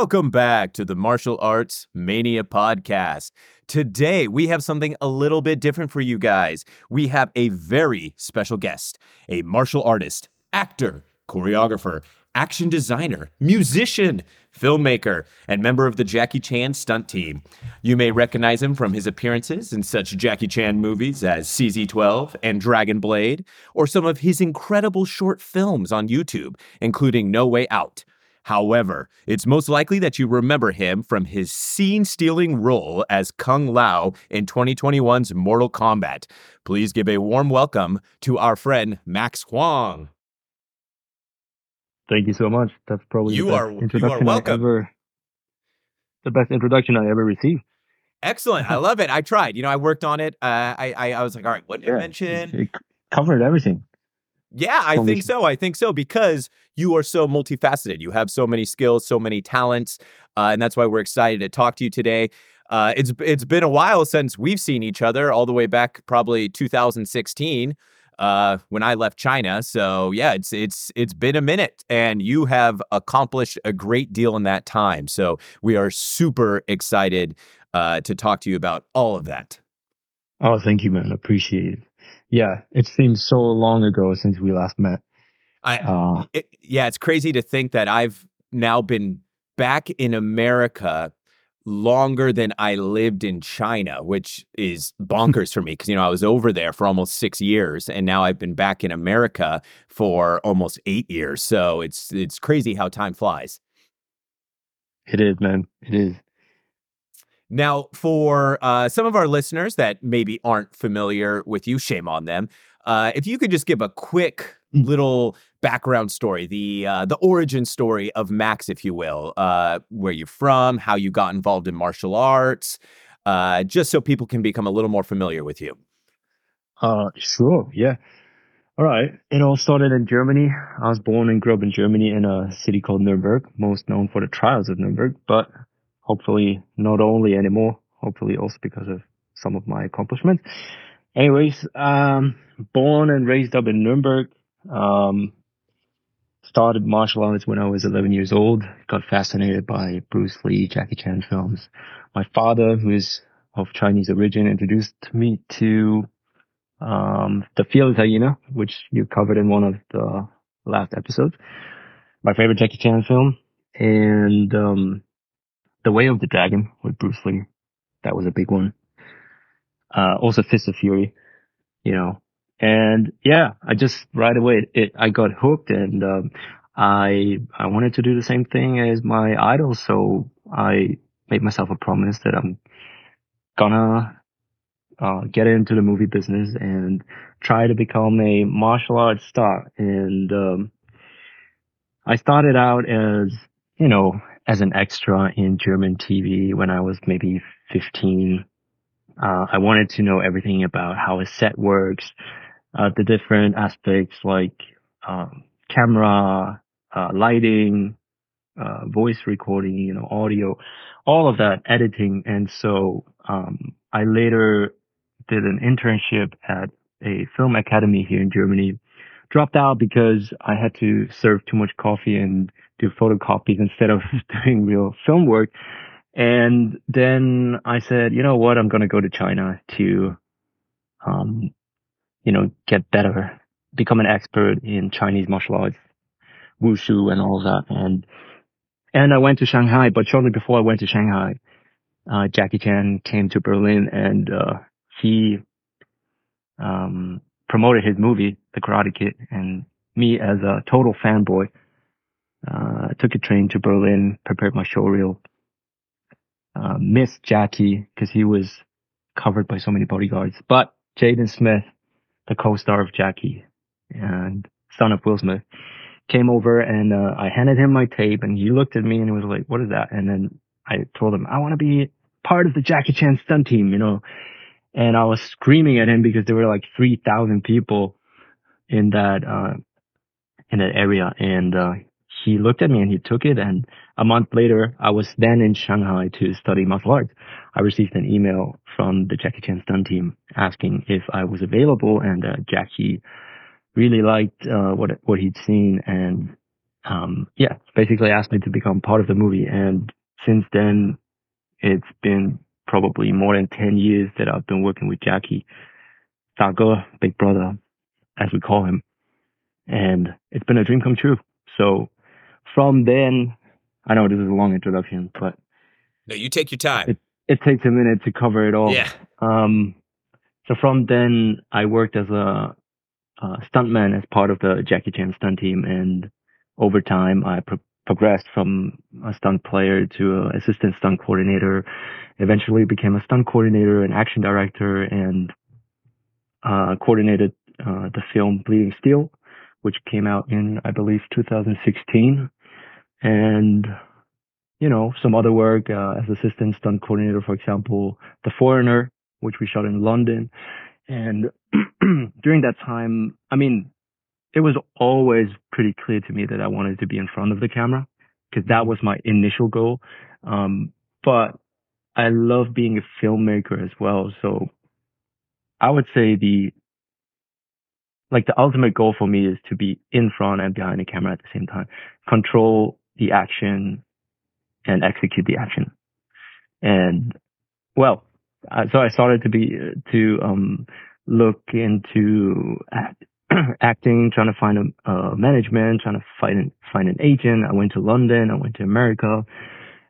Welcome back to the Martial Arts Mania podcast. Today, we have something a little bit different for you guys. We have a very special guest, a martial artist, actor, choreographer, action designer, musician, filmmaker, and member of the Jackie Chan stunt team. You may recognize him from his appearances in such Jackie Chan movies as CZ12 and Dragon Blade, or some of his incredible short films on YouTube, including No Way Out. However, it's most likely that you remember him from his scene stealing role as Kung Lao in 2021's Mortal Kombat. Please give a warm welcome to our friend Max Huang. Thank you so much. That's probably You the best are- you are introduction I welcome. ever, the best introduction I ever received. Excellent. I love it. I tried. You know, I worked on it. Uh, I, I I was like, all right, what to Yeah, mention? It covered everything. Yeah, I think so. I think so because you are so multifaceted. You have so many skills, so many talents, uh, and that's why we're excited to talk to you today. Uh, it's it's been a while since we've seen each other, all the way back probably 2016 uh, when I left China. So yeah, it's it's it's been a minute, and you have accomplished a great deal in that time. So we are super excited uh, to talk to you about all of that. Oh, thank you, man. Appreciate it. Yeah, it seems so long ago since we last met. I Uh, it, yeah, it's crazy to think that I've now been back in America longer than I lived in China, which is bonkers for me because you know I was over there for almost six years, and now I've been back in America for almost eight years. So it's it's crazy how time flies. it is, man. It is. Now, for uh, some of our listeners that maybe aren't familiar with you, shame on them. Uh, if you could just give a quick Mm. little background story, the uh, the origin story of Max, if you will, uh, where you're from, how you got involved in martial arts, uh, just so people can become a little more familiar with you. Uh, sure. Yeah. All right. It all started in Germany. I was born and grew up in Germany in a city called Nuremberg, most known for the trials of Nuremberg, but hopefully not only anymore, hopefully also because of some of my accomplishments. Anyways, um, born and raised up in Nuremberg, um, started martial arts when I was 11 years old, got fascinated by Bruce Lee, Jackie Chan films. My father, who is of Chinese origin, introduced me to um, the Fearless Hyena, which you covered in one of the last episodes. My favorite Jackie Chan film, and um, The Way of the Dragon with Bruce Lee. That was a big one. Uh, also Fist of Fury, you know. And yeah, I just right away it, I got hooked, and um, I I wanted to do the same thing as my idol, so I made myself a promise that I'm gonna uh, get into the movie business and try to become a martial arts star. And um, I started out as, you know, as an extra in German TV when I was maybe 15. Uh, I wanted to know everything about how a set works, uh, the different aspects like um, camera, uh, lighting, uh, voice recording, you know, audio, all of that editing. And so um, I later did an internship at a film academy here in Germany. Dropped out because I had to serve too much coffee and do photocopies instead of doing real film work. And then I said, you know what? I'm going to go to China to, um, you know, get better, become an expert in Chinese martial arts, wushu and all that. And, and I went to Shanghai, but shortly before I went to Shanghai, uh, Jackie Chan came to Berlin and, uh, he um, promoted his movie, The Karate Kid, and me as a total fanboy uh, took a train to Berlin, prepared my showreel, uh, missed Jackie because he was covered by so many bodyguards, but Jaden Smith, the co-star of Jackie and son of Will Smith, came over and uh, I handed him my tape and he looked at me and he was like, "What is that?" And then I told him, "I want to be part of the Jackie Chan stunt team," you know and I was screaming at him because there were like 3,000 people in that, uh, in that area. And, uh, he looked at me and he took it. And a month later, I was then in Shanghai to study martial arts. I received an email from the Jackie Chan stunt team asking if I was available and, uh, Jackie really liked, uh, what, what he'd seen and um, yeah, basically asked me to become part of the movie. And since then, it's been probably more than 10 years that I've been working with Jackie, Dage, Big Brother, as we call him. And it's been a dream come true. So from then, I know this is a long introduction, but no, you take your time. It, it takes a minute to cover it all. Yeah. Um, so from then, I worked as a, a stuntman as part of the Jackie Chan stunt team, and over time, I pro- progressed from a stunt player to an assistant stunt coordinator. Eventually, became a stunt coordinator and action director, and uh, coordinated uh, the film Bleeding Steel, which came out in, I believe, 2016. And, you know, some other work uh, as assistant stunt coordinator, for example, The Foreigner, which we shot in London. And during that time, I mean, it was always pretty clear to me that I wanted to be in front of the camera because that was my initial goal. Um, but I love being a filmmaker as well. So I would say the like the ultimate goal for me is to be in front and behind the camera at the same time, control the action and execute the action. And well, so I started to be to um, look into act, acting, trying to find a, a, management, trying to find find an agent. I went to London, I went to America.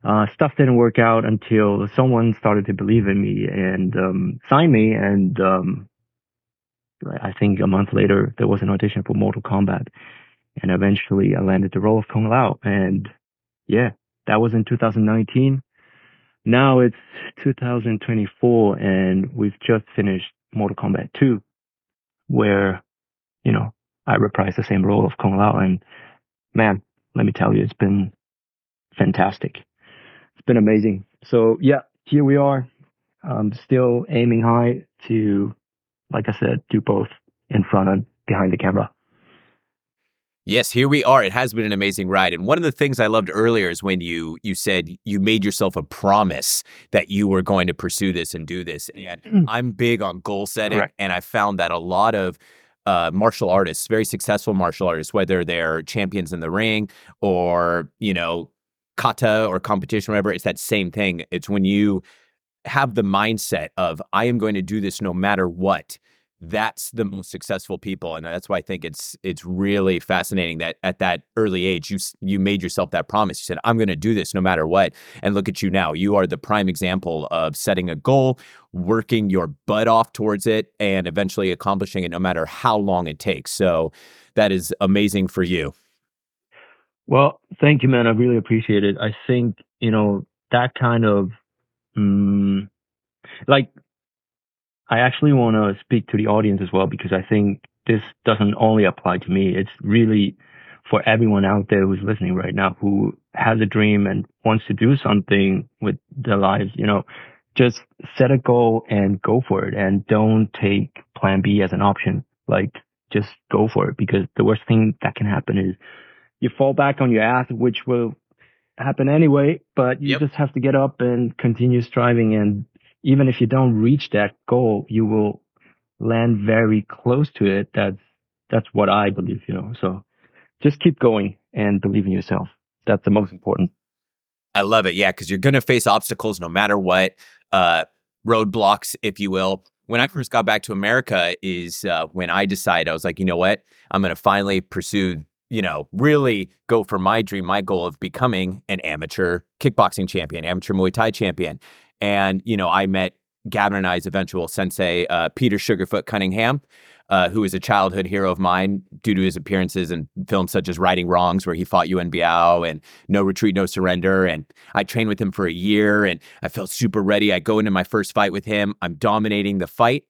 Uh, stuff didn't work out until someone started to believe in me and um, sign me, and um, I think a month later, there was an audition for Mortal Kombat. And eventually I landed the role of Kung Lao. And yeah, that was in 2019. Now it's 2024 and we've just finished Mortal Kombat 2, where, you know, I reprised the same role of Kung Lao. And man, let me tell you, it's been fantastic. It's been amazing. So yeah, here we are. I'm still aiming high to like I said, do both in front and behind the camera. Yes, here we are. It has been an amazing ride. And one of the things I loved earlier is when you you said you made yourself a promise that you were going to pursue this and do this. And mm. I'm big on goal setting Correct. and I found that a lot of uh, martial artists, very successful martial artists, whether they're champions in the ring or, you know, kata or competition, whatever, it's that same thing. It's when you have the mindset of I am going to do this no matter what. That's the most successful people, and that's why I think it's it's really fascinating that at that early age you you made yourself that promise. You said I'm going to do this no matter what, and look at you now. You are the prime example of setting a goal, working your butt off towards it, and eventually accomplishing it no matter how long it takes. So that is amazing for you. Well, thank you, man. I really appreciate it. I think you know that kind of Mm, like, I actually want to speak to the audience as well because I think this doesn't only apply to me. It's really for everyone out there who's listening right now who has a dream and wants to do something with their lives. You know, just set a goal and go for it and don't take plan B as an option. Like, just go for it because the worst thing that can happen is you fall back on your ass, which will happen anyway, but you yep. just have to get up and continue striving. And even if you don't reach that goal, you will land very close to it. That's, that's what I believe, you know, so just keep going and believe in yourself. That's the most important. I love it. Yeah. Cause you're to face obstacles no matter what, uh, roadblocks, if you will. When I first got back to America is uh, when I decided I was like, you know what, I'm to finally pursue you know, really go for my dream, my goal of becoming an amateur kickboxing champion, amateur Muay Thai champion. And, you know, I met Gavin and I's eventual sensei, uh, Peter Sugarfoot Cunningham, uh, who is a childhood hero of mine due to his appearances in films such as Righting Wrongs, where he fought Yuen Biao and No Retreat, No Surrender. And I trained with him for a year and I felt super ready. I go into my first fight with him. I'm dominating the fight.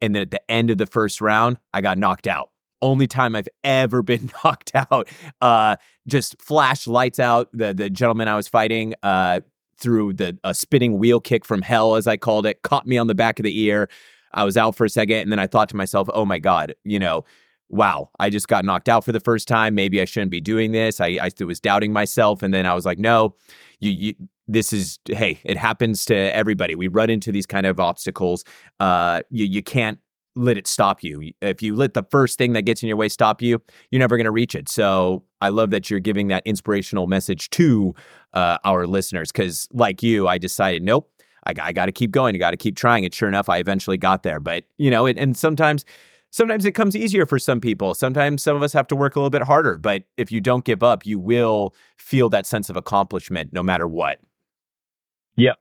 And then at the end of the first round, I got knocked out only time I've ever been knocked out. Uh, just flash lights out. The the gentleman I was fighting uh, through the a spinning wheel kick from hell, as I called it, caught me on the back of the ear. I was out for a second, and then I thought to myself, "Oh my god, you know." Wow, I just got knocked out for the first time. Maybe I shouldn't be doing this. I, I was doubting myself, and then I was like, "No, you, you this is hey, it happens to everybody. We run into these kind of obstacles. Uh, you you can't let it stop you. If you let the first thing that gets in your way stop you, you're never going to reach it. So I love that you're giving that inspirational message to uh, our listeners because, like you, I decided, nope, I, I got to keep going. I got to keep trying. And sure enough, I eventually got there. But, you know, it, and sometimes, sometimes it comes easier for some people. Sometimes some of us have to work a little bit harder. But if you don't give up, you will feel that sense of accomplishment no matter what. Yeah,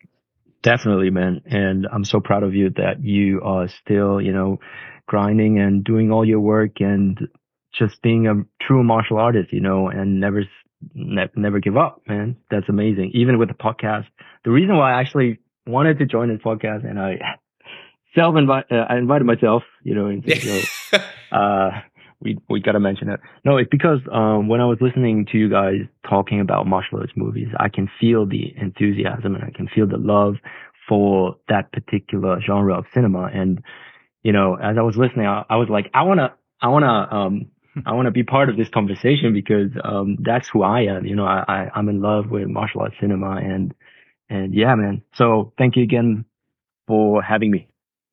Definitely, man. And I'm so proud of you that you are still, you know, grinding and doing all your work and just being a true martial artist, you know, and never, ne- never give up, man. That's amazing. Even with the podcast. The reason why I actually wanted to join this podcast and I self invite, uh, I invited myself, you know, and, you know uh, we we got to mention it. No, it's because um, when I was listening to you guys talking about martial arts movies, I can feel the enthusiasm and I can feel the love for that particular genre of cinema. And you know, as I was listening, I, I was like, I wanna, I wanna, um, I want to be part of this conversation because um, that's who I am. You know, I, I I'm in love with martial arts cinema and and yeah, man. So thank you again for having me.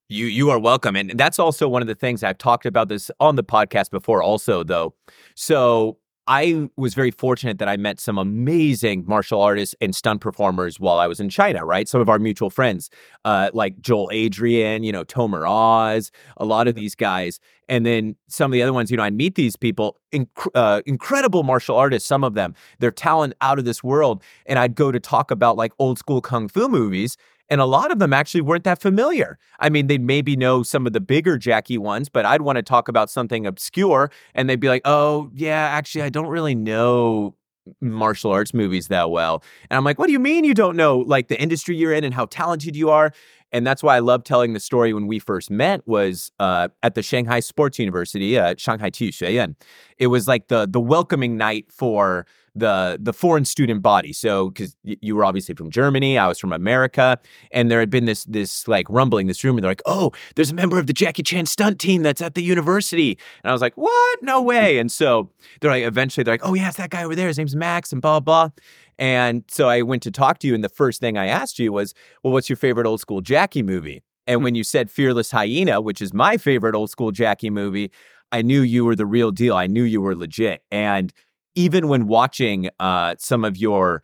You you are welcome. And that's also one of the things I've talked about this on the podcast before also though. So I was very fortunate that I met some amazing martial artists and stunt performers while I was in China, right? Some of our mutual friends, uh, like Joel Adrian, you know, Tomer Oz, a lot of these guys. And then some of the other ones, you know, I meet these people, inc- uh, incredible martial artists, some of them, their talent out of this world. And I'd go to talk about like old school kung fu movies. And a lot of them actually weren't that familiar. I mean, they'd maybe know some of the bigger Jackie ones, but I'd want to talk about something obscure and they'd be like, oh, yeah, actually, I don't really know martial arts movies that well. And I'm like, what do you mean you don't know like the industry you're in and how talented you are? And that's why I love telling the story when we first met was uh, at the Shanghai Sports University, uh, Shanghai Tiyu It was like the the welcoming night for the the foreign student body. So because you were obviously from Germany, I was from America, and there had been this this like rumbling, this rumor. They're like, "Oh, there's a member of the Jackie Chan stunt team that's at the university," and I was like, "What? No way!" And so they're like, eventually they're like, "Oh yeah, it's that guy over there. His name's Max," and blah blah. And so I went to talk to you, and the first thing I asked you was, "Well, what's your favorite old school Jackie movie?" And when you said Fearless Hyena, which is my favorite old school Jackie movie, I knew you were the real deal. I knew you were legit. And even when watching uh, some of your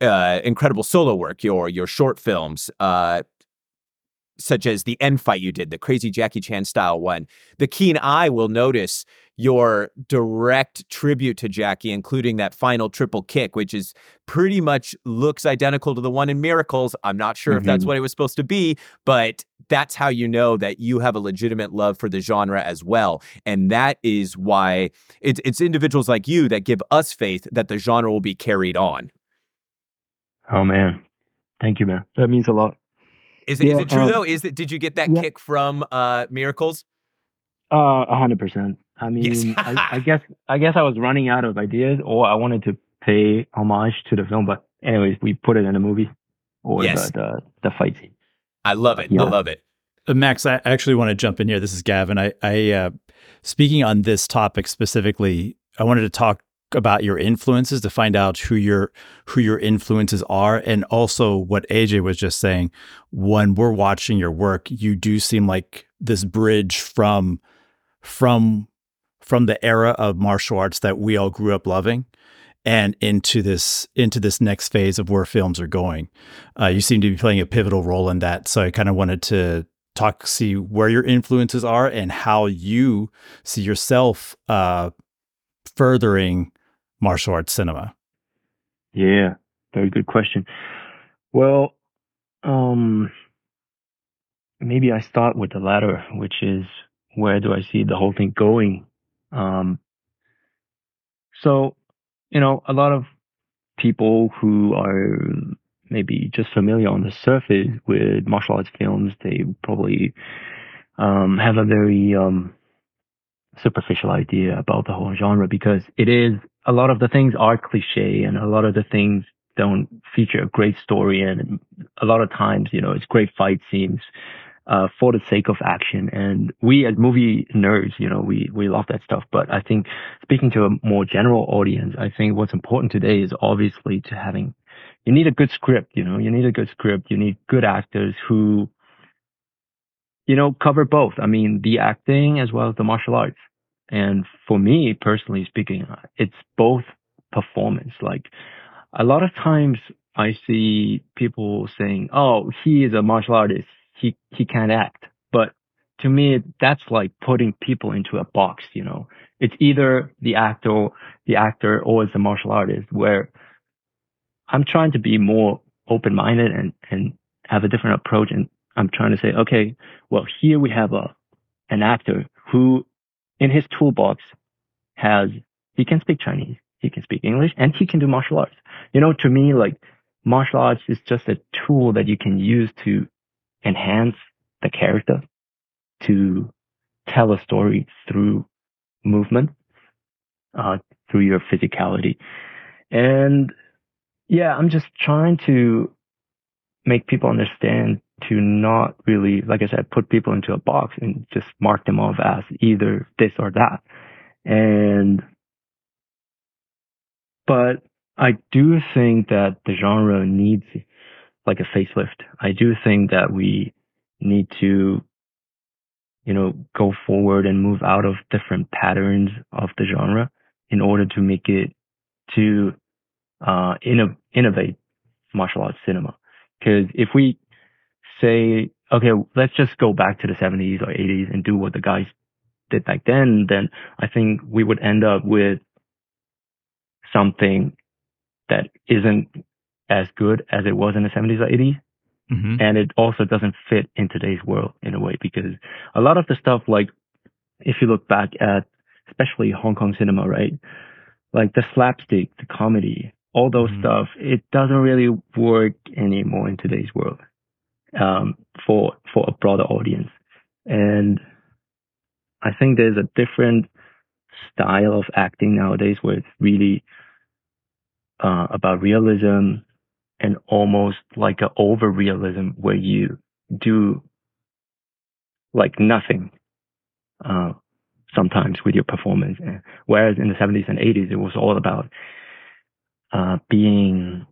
uh, incredible solo work, your your short films, uh, such as the end fight you did, the crazy Jackie Chan style one, the keen eye will notice your direct tribute to Jackie, including that final triple kick, which is pretty much looks identical to the one in Miracles. I'm not sure mm-hmm. if that's mm-hmm. what it was supposed to be, but that's how you know that you have a legitimate love for the genre as well. And that is why it's, it's individuals like you that give us faith that the genre will be carried on. Oh, man. Thank you, man. That means a lot. Is it, yeah, is it true, uh, though? Is it, did you get that yeah. kick from uh, Miracles? Uh, a hundred percent. I mean, yes. I, I, guess I guess I was running out of ideas, or I wanted to pay homage to the film. But anyways, we put it in a movie or yes. the, the, the fight scene. I love it. Yeah. I love it. Uh, Max, I actually want to jump in here. This is Gavin. I, I uh, speaking on this topic specifically, I wanted to talk about your influences to find out who your who your influences are and also what AJ was just saying when we're watching your work you do seem like this bridge from from from the era of martial arts that we all grew up loving and into this into this next phase of where films are going. Uh, you seem to be playing a pivotal role in that. So I kind of wanted to talk, see where your influences are and how you see yourself uh, furthering martial arts cinema. Yeah, very good question. Well, um, maybe I start with the latter, which is where do I see the whole thing going? Um, so, you know, a lot of people who are maybe just familiar on the surface with martial arts films, they probably um, have a very um, superficial idea about the whole genre because it is a lot of the things are cliche and a lot of the things don't feature a great story and a lot of times, you know, it's great fight scenes uh, for the sake of action. And we as movie nerds, you know, we, we love that stuff. But I think speaking to a more general audience, I think what's important today is obviously to having, you need a good script, you know, you need a good script. You need good actors who, you know, cover both. I mean, the acting as well as the martial arts. And for me, personally speaking, it's both performance. Like a lot of times I see people saying, "Oh, he is a martial artist. He he can't act." But to me, that's like putting people into a box. You know, it's either the actor, the actor, or it's a martial artist. Where I'm trying to be more open-minded and and have a different approach, and I'm trying to say, okay, well, here we have a an actor who, in his toolbox, has he can speak Chinese, he can speak English, and he can do martial arts. You know, to me, like martial arts is just a tool that you can use to enhance the character, to tell a story through movement, uh, through your physicality. And yeah, I'm just trying to make people understand to not really, like I said, put people into a box and just mark them off as either this or that. And, but I do think that the genre needs like a facelift. I do think that we need to, you know, go forward and move out of different patterns of the genre in order to make it to uh, inno- innovate martial arts cinema. Because if we say, okay, let's just go back to the 70s or 80s and do what the guys did back then, then I think we would end up with something that isn't as good as it was in the 70s or 80s. Mm-hmm. And it also doesn't fit in today's world in a way because a lot of the stuff, like if you look back at especially Hong Kong cinema, right? Like the slapstick, the comedy, all those mm-hmm. stuff, it doesn't really work anymore in today's world um, for for a broader audience. And I think there's a different style of acting nowadays where it's really uh, about realism and almost like an over realism where you do like nothing uh, sometimes with your performance. Whereas in the 70s and 80s, it was all about uh, being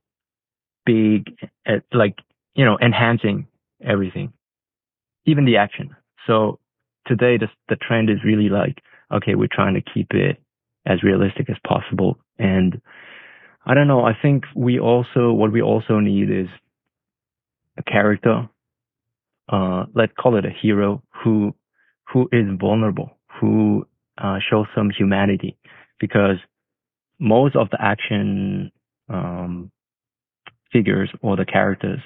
big, at, like, you know, enhancing everything, even the action. So today, the, the trend is really like, okay, we're trying to keep it as realistic as possible. And I don't know. I think we also, what we also need is a character, uh, let's call it a hero who, who is vulnerable, who, uh, shows some humanity because most of the action, um, figures or the characters,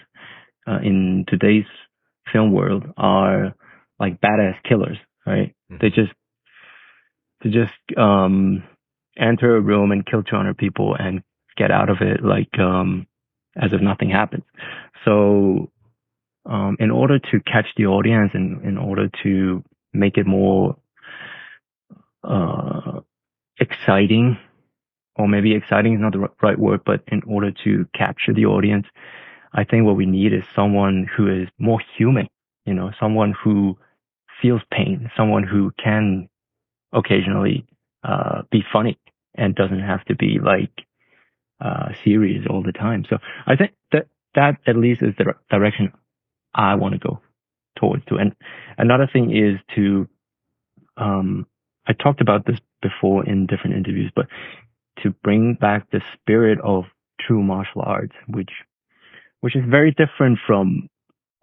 uh, in today's film world are like badass killers, right? Mm-hmm. They just, they just, um, enter a room and kill 200 people and get out of it like um, as if nothing happened. So um, in order to catch the audience and in order to make it more uh, exciting, or maybe exciting is not the right word, but in order to capture the audience, I think what we need is someone who is more human, you know, someone who feels pain, someone who can occasionally uh, be funny and doesn't have to be like uh, serious all the time. So I think that that at least is the direction I want to go towards. To and another thing is to um, I talked about this before in different interviews, but to bring back the spirit of true martial arts, which which is very different from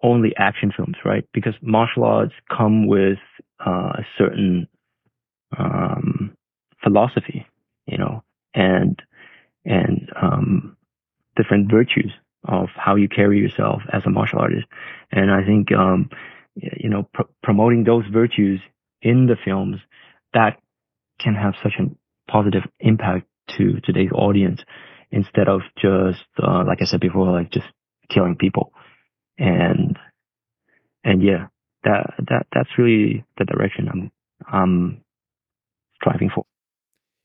only action films, right? Because martial arts come with uh, a certain um, philosophy, you know, and and um, different virtues of how you carry yourself as a martial artist. And I think, um, you know, pr- promoting those virtues in the films that can have such a positive impact to today's audience instead of just, uh, like I said before, like just killing people. And, and yeah, that, that, that's really the direction I'm, I'm striving for.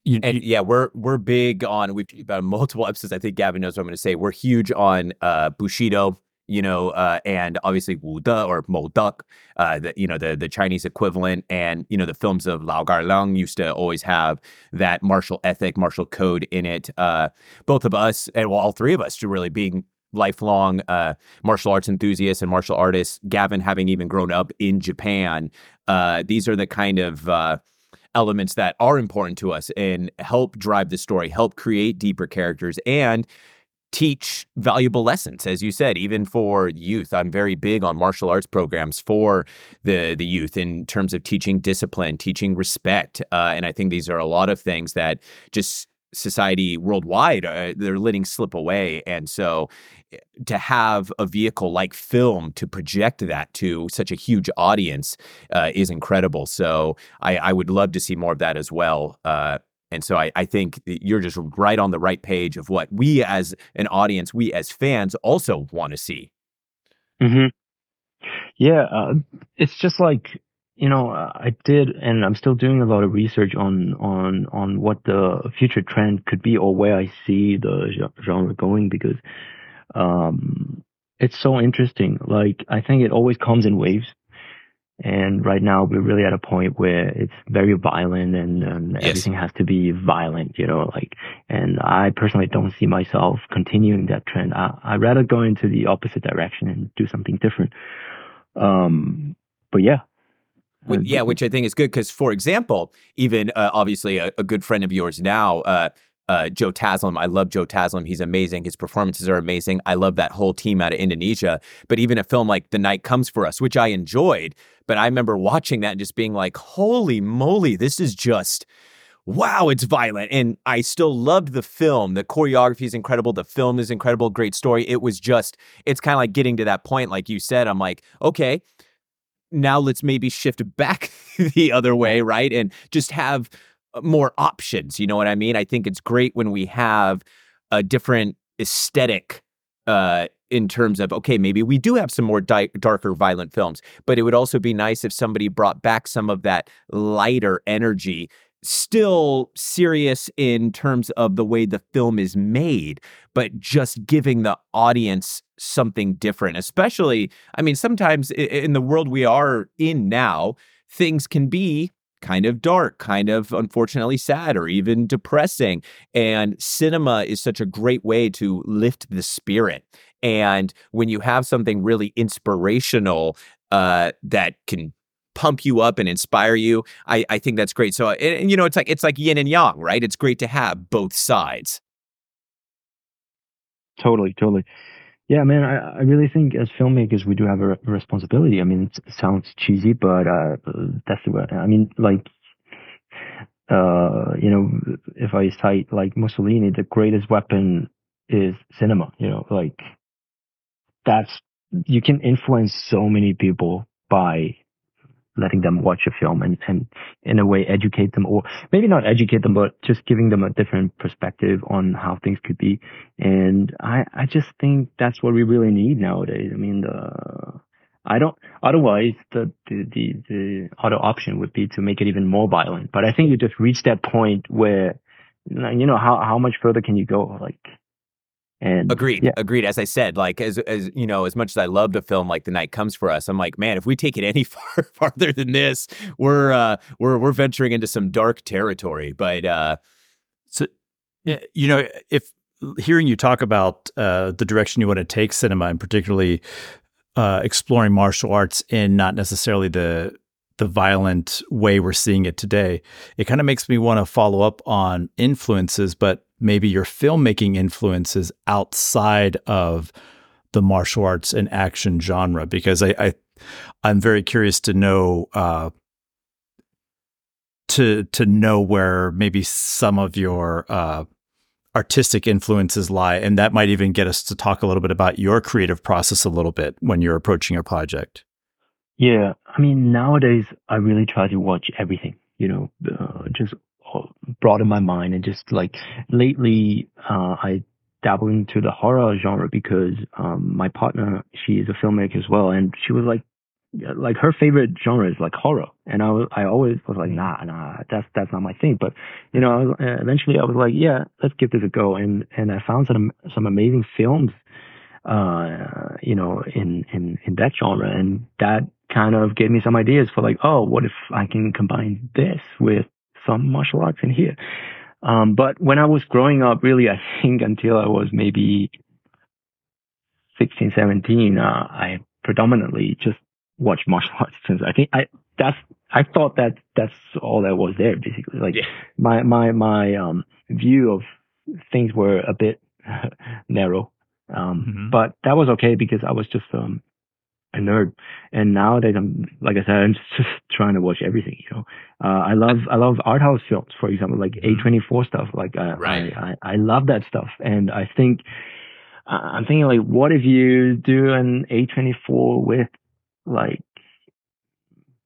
You, and you, yeah, we're we're big on we've about multiple episodes. I think Gavin knows what I'm going to say. We're huge on uh, Bushido, you know, uh, and obviously Wu De or Mo Duck, uh, the you know the the Chinese equivalent, and you know the films of Lau Kar Leung used to always have that martial ethic, martial code in it. Uh, both of us, and well, all three of us, to really being lifelong uh, martial arts enthusiast and martial artist, Gavin having even grown up in Japan, uh, these are the kind of uh, elements that are important to us and help drive the story, help create deeper characters, and teach valuable lessons as you said even for youth. I'm very big on martial arts programs for the the youth in terms of teaching discipline teaching respect uh, and i think these are a lot of things that just society worldwide uh, they're letting slip away and so eh, to have a vehicle like film to project that to such a huge audience uh, is incredible so I, I, would love to see more of that as well uh, and so I, I think you're just right on the right page of what we as an audience, we as fans also want to see. Mm-hmm. Yeah, uh, it's just like you know I did, and I'm still doing a lot of research on on on what the future trend could be or where I see the genre going because um, it's so interesting. Like I think it always comes in waves. And right now we're really at a point where it's very violent and, um, yes. everything has to be violent, you know, like, and I personally don't see myself continuing that trend. I, I'd rather go into the opposite direction and do something different. Um, but yeah, yeah, which I think is good because, for example, even uh, obviously a, a, good friend of yours now, uh, uh, Joe Taslim. I love Joe Taslim. He's amazing. His performances are amazing. I love that whole team out of Indonesia. But even a film like The Night Comes for Us, which I enjoyed, but I remember watching that and just being like, holy moly, this is just wow, it's violent. And I still loved the film. The choreography is incredible. The film is incredible. Great story. It was just, it's kind of like getting to that point, like you said. I'm like, okay, now let's maybe shift back the other way, right? And just have uh, more options. You know what I mean? I think it's great when we have a different aesthetic uh, in terms of okay, maybe we do have some more di- darker, violent films, but it would also be nice if somebody brought back some of that lighter energy. Still serious in terms of the way the film is made, but just giving the audience something different. Especially, I mean, sometimes in the world we are in now, things can be kind of dark, kind of unfortunately sad, or even depressing. And cinema is such a great way to lift the spirit. And when you have something really inspirational uh, that can pump you up and inspire you, I, I think that's great. So, and, you know, it's like it's like yin and yang, right? It's great to have both sides. Totally, totally. Yeah, man, I, I really think as filmmakers we do have a, responsibility. I mean, it sounds cheesy, but uh, that's the way. I mean, like, uh, you know, if I cite like Mussolini, the greatest weapon is cinema. You know, like that's you can influence so many people by letting them watch a film and, and in a way educate them or maybe not educate them, but just giving them a different perspective on how things could be. And I, I just think that's what we really need nowadays. I mean, the, I don't, otherwise the, the, the, the other option would be to make it even more violent. But I think you just reach that point where, you know, how, how much further can you go? Like, and agreed, yeah. agreed. As I said, like as as you know, as much as I love the film, like The Night Comes for Us, I'm like, man, if we take it any far farther than this, we're uh, we're we're venturing into some dark territory. But uh, so, you know, if hearing you talk about uh, the direction you want to take cinema, and particularly uh, exploring martial arts in not necessarily the the violent way we're seeing it today, it kind of makes me want to follow up on influences, but maybe your filmmaking influences outside of the martial arts and action genre because I, I I'm very curious to know uh, to to know where maybe some of your uh, artistic influences lie, and that might even get us to talk a little bit about your creative process a little bit when you're approaching a project. Yeah, I mean nowadays I really try to watch everything. You know, uh, just broaden my mind and just like lately, uh, I dabble into the horror genre because, um, my partner, she is a filmmaker as well. And she was like, like her favorite genre is like horror. And I was, I always was like, nah, nah, that's, that's not my thing. But, you know, I was, uh, eventually I was like, yeah, let's give this a go. And, and I found some, some amazing films, uh, you know, in, in, in that genre. And that kind of gave me some ideas for like, oh, what if I can combine this with some martial arts in here. Um, but when I was growing up, really, I think until I was maybe 16, 17, uh, I predominantly just watched martial arts films. I think I that's I thought that that's all that was there basically. Like Yeah. my my my um view of things were a bit narrow. Um Mhm. but that was okay because I was just um a nerd. And nowadays, I'm like I said, I'm just trying to watch everything, you know. Uh I love I love art house films, for example, like Mhm. A twenty four stuff. Like I, Right. I, I I love that stuff. And I think uh, I'm thinking like what if you do an A twenty four with like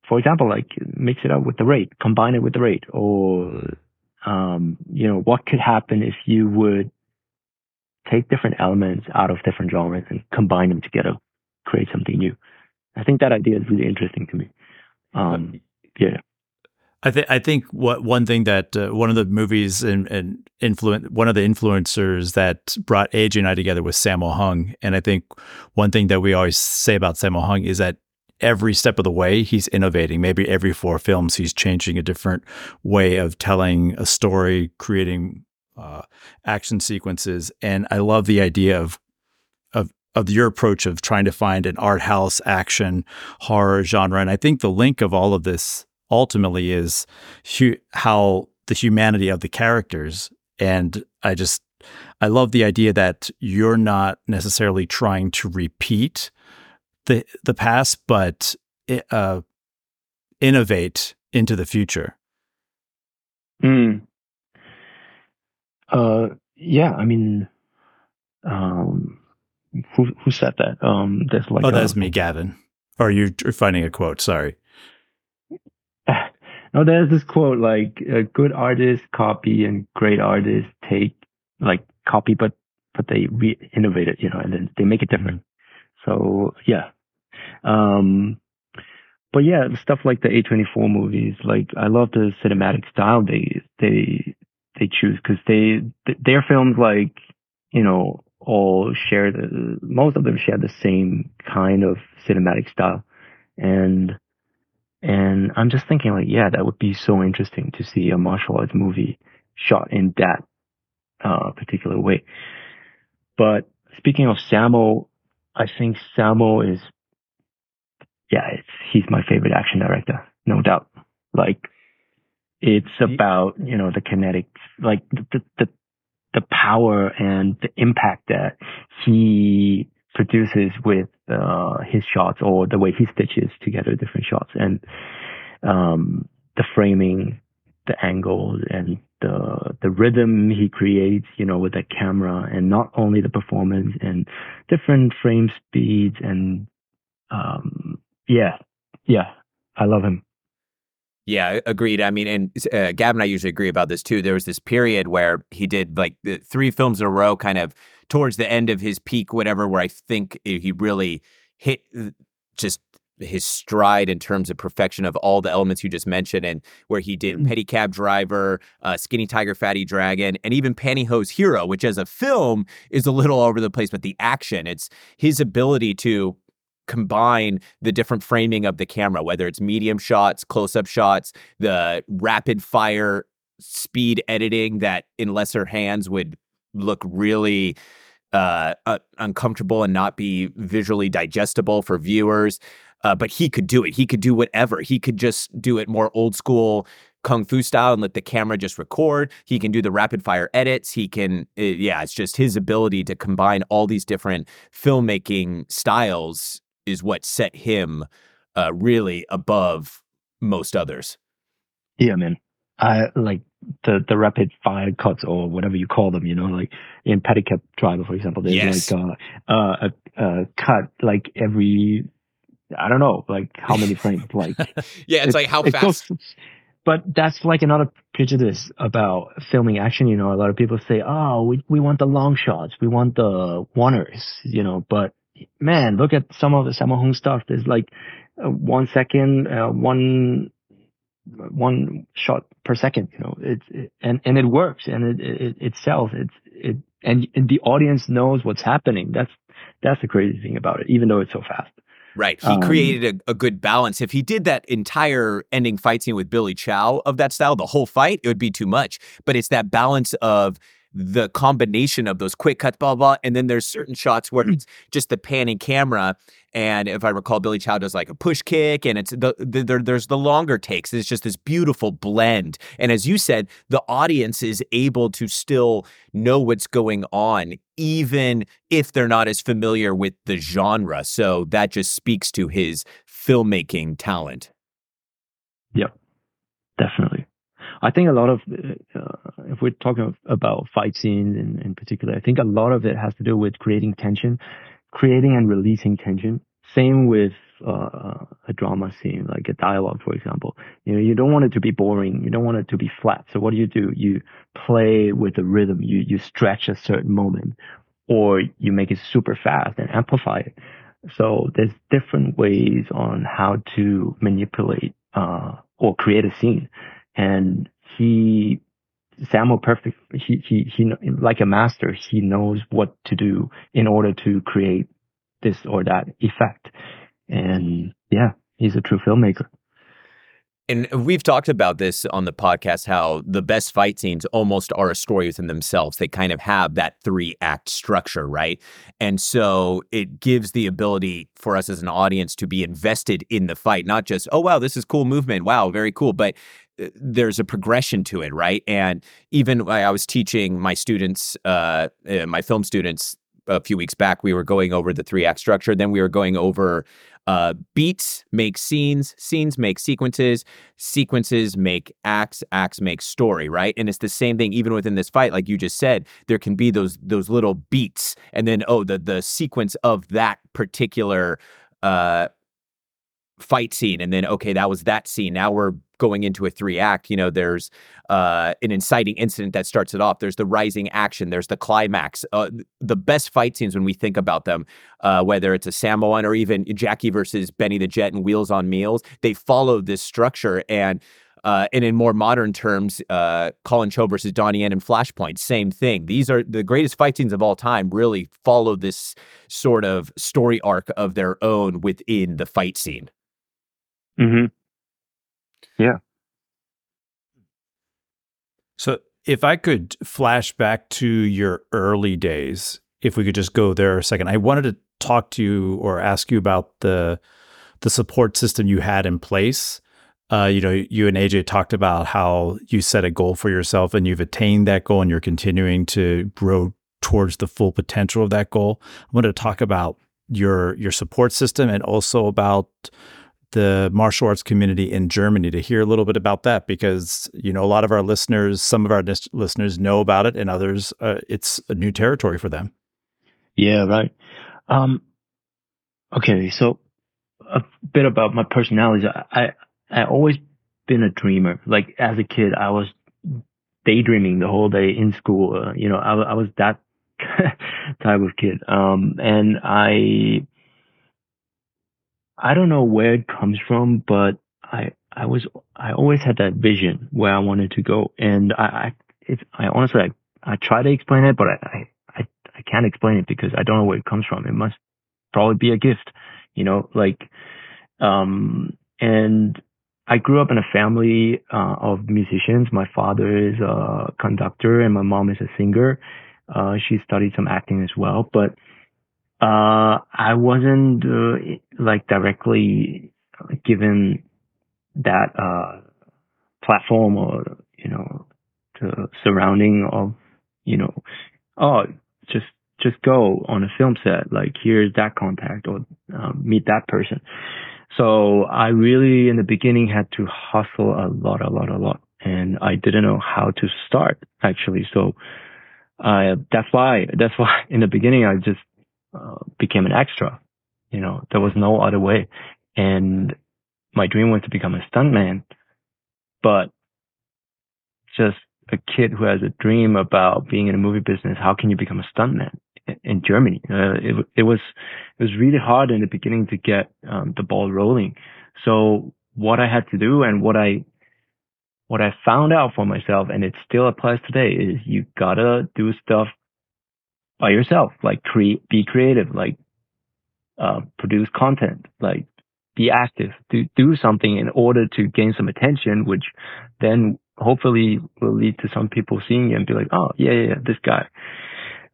for example, like mix it up with the Raid, combine it with the Raid, or um, you know, what could happen if you would take different elements out of different genres and combine them together, create something new. I think that idea is really interesting to me. Um, yeah. I think I think what one thing that uh, one of the movies and and influence one of the influencers that brought AJ and I together was Sammo Hung, and I think one thing that we always say about Sammo Hung is that every step of the way he's innovating. Maybe every four films he's changing a different way of telling a story, creating uh, action sequences, and I love the idea of of your approach of trying to find an art house action horror genre, and I think the link of all of this ultimately is hu- how the humanity of the characters and i just i love the idea that you're not necessarily trying to repeat the the past but uh, innovate into the future Mm. Uh, yeah. I mean, um, who who said that? Um, there's like oh a- that's me gavin or you're finding a quote sorry no, there's this quote like a good artist copy and great artists take like copy, but but they re innovate it, you know, and then they make it different. So yeah, um, but yeah, stuff like the A24 movies, like I love the cinematic style they they they choose because they th- their films like you know all share the most of them share the same kind of cinematic style, and and I'm just thinking like, yeah, that would be so interesting to see a martial arts movie shot in that uh, particular way. But speaking of Sammo, I think Sammo is, yeah, it's, he's my favorite action director, no doubt. Like, it's about, you know, the kinetic, like the, the, the power and the impact that he produces with uh, his shots or the way he stitches together different shots and um, the framing, the angles and the the rhythm he creates, you know, with the camera and not only the performance and different frame speeds and um, yeah, yeah, I love him. Yeah, agreed. I mean, and uh, Gavin and I usually agree about this too. There was this period where he did like the three films in a row, kind of towards the end of his peak, whatever, where I think he really hit just his stride in terms of perfection of all the elements you just mentioned, and where he did Mhm. Pedicab Driver, uh, Skinny Tiger, Fatty Dragon, and even Pantyhose Hero, which as a film is a little over the place, but the action, it's his ability to combine the different framing of the camera, whether it's medium shots, close up shots, the rapid fire speed editing that in lesser hands would look really uh, uh, uncomfortable and not be visually digestible for viewers. Uh, but he could do it. He could do whatever. He could just do it more old school kung fu style and let the camera just record. He can do the rapid fire edits. He can, uh, yeah, it's just his ability to combine all these different filmmaking styles is what set him uh, really above most others. Yeah, man. I like the the rapid fire cuts or whatever you call them. You know, like in Pedicab Driver, for example, there's Yes. like uh, uh, a, a cut like every I don't know, like how many frames, like Yeah, it's It- like how it fast. goes- but that's like another prejudice about filming action. You know, a lot of people say, "Oh, we we want the long shots, we want the oneers," you know. But man, look at some of the Sammo Hung stuff. There's like uh, one second, uh, one one shot per second. You know, it's it, and and it works and it it, it sells. It's it and, and the audience knows what's happening. That's that's the crazy thing about it, even though it's so fast. Right. He Um, created a, a good balance. If he did that entire ending fight scene with Billy Chow of that style, the whole fight, it would be too much. But it's that balance of the combination of those quick cuts, blah, blah. And then there's certain shots where it's just the panning camera. And if I recall, Billy Chow does like a push kick, and it's the, the there, there's the longer takes. It's just this beautiful blend. And as you said, the audience is able to still know what's going on, even if they're not as familiar with the genre. So that just speaks to his filmmaking talent. Yep, definitely. I think a lot of, uh, if we're talking about fight scenes in, in particular, I think a lot of it has to do with creating tension, creating and releasing tension. Same with uh, a drama scene, like a dialogue, for example. You know, you don't want it to be boring. You don't want it to be flat. So what do you do? You play with the rhythm. You you stretch a certain moment, or you make it super fast and amplify it. So there's different ways on how to manipulate uh, or create a scene and he Sammo perfect he he he like a master he knows what to do in order to create this or that effect and yeah he's a true filmmaker and we've talked about this on the podcast how the best fight scenes almost are a story within themselves. They kind of have that three act structure, right? And so it gives the ability for us as an audience to be invested in the fight, not just, oh, wow, this is cool movement. Wow, very cool. But there's a progression to it, right? And even I was teaching my students, uh, uh, my film students, a few weeks back, we were going over the three act structure. Then we were going over uh, beats make scenes, scenes make sequences, sequences make acts, acts make story, right? And it's the same thing even within this fight, like you just said. There can be those those little beats, and then oh, the the sequence of that particular uh, fight scene and then okay that was that scene now we're going into a three act you know there's uh, an inciting incident that starts it off there's the rising action there's the climax uh, the best fight scenes when we think about them uh, whether it's a Sammo or even jackie versus benny the jet and wheels on meals they follow this structure and uh, and in more modern terms, uh, Collin Chou versus Donnie Yen and Flashpoint, same thing. These are the greatest fight scenes of all time. Really follow this sort of story arc of their own within the fight scene. Mm-hmm. Yeah. So if I could flash back to your early days, if we could just go there a second, I wanted to talk to you or ask you about the the support system you had in place. Uh, you know, you and AJ talked about how you set a goal for yourself and you've attained that goal and you're continuing to grow towards the full potential of that goal. I wanted to talk about your your support system and also about the martial arts community in Germany to hear a little bit about that because you know a lot of our listeners, some of our listeners know about it, and others uh, it's a new territory for them. Yeah, right. Um, okay, so a bit about my personality. I I always been a dreamer. Like as a kid, I was daydreaming the whole day in school. Uh, you know, I, I was that type of kid. Um, and I I don't know where it comes from, but I I was I always had that vision where I wanted to go, and I I, I honestly I, I try to explain it, but I, I I can't explain it because I don't know where it comes from. It must probably be a gift, you know, like um and I grew up in a family uh, of musicians. My father is a conductor and my mom is a singer. Uh, she studied some acting as well, but uh, I wasn't uh, like directly given that uh, platform or you know the surrounding of you know oh just just go on a film set. Like here's that contact or um, meet that person. So i really in the beginning had to hustle a lot a lot a lot and i didn't know how to start actually. So uh, that's why that's why in the beginning i just uh, became an extra. You know, there was no other way. And my dream was to become a stuntman, but just a kid who has a dream about being in a movie business, how can you become a stuntman in Germany? Uh, it, it was, it was really hard in the beginning to get um, the ball rolling. So what I had to do and what I, what I found out for myself, and it still applies today, is you gotta do stuff by yourself, like create, be creative, like, uh, produce content, like be active, do do something in order to gain some attention, which then hopefully will lead to some people seeing you and be like, oh yeah, yeah, yeah this guy,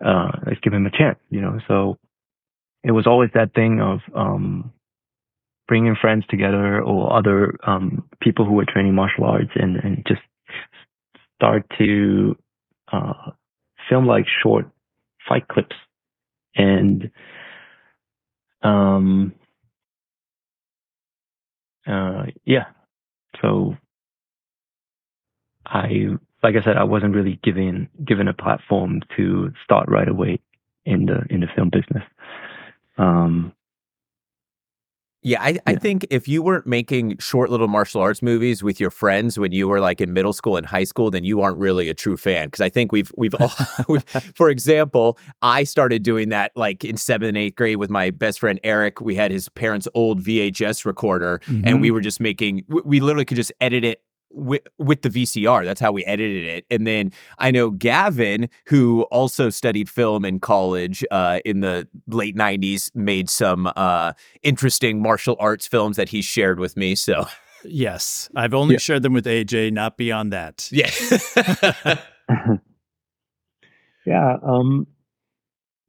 uh, let's give him a chance, you know. So it was always that thing of um, bringing friends together or other um, people who were training martial arts and and just start to uh, film like short fight clips. And um uh yeah. So i like i said i wasn't really given given a platform to start right away in the in the film business. Um yeah, I, I think if you weren't making short little martial arts movies with your friends when you were like in middle school and high school, then you aren't really a true fan. Because I think we've we've all, we've, for example, I started doing that like in seventh and eighth grade with my best friend Eric. We had his parents' old VHS recorder, mm-hmm. and we were just making. We literally could just edit it with, with the VCR. That's how we edited it. And then I know Gavin, who also studied film in college uh, in the late 90s, made some uh, interesting martial arts films that he shared with me. So, yes, I've only yeah. shared them with AJ, not beyond that. Yeah. yeah. Um,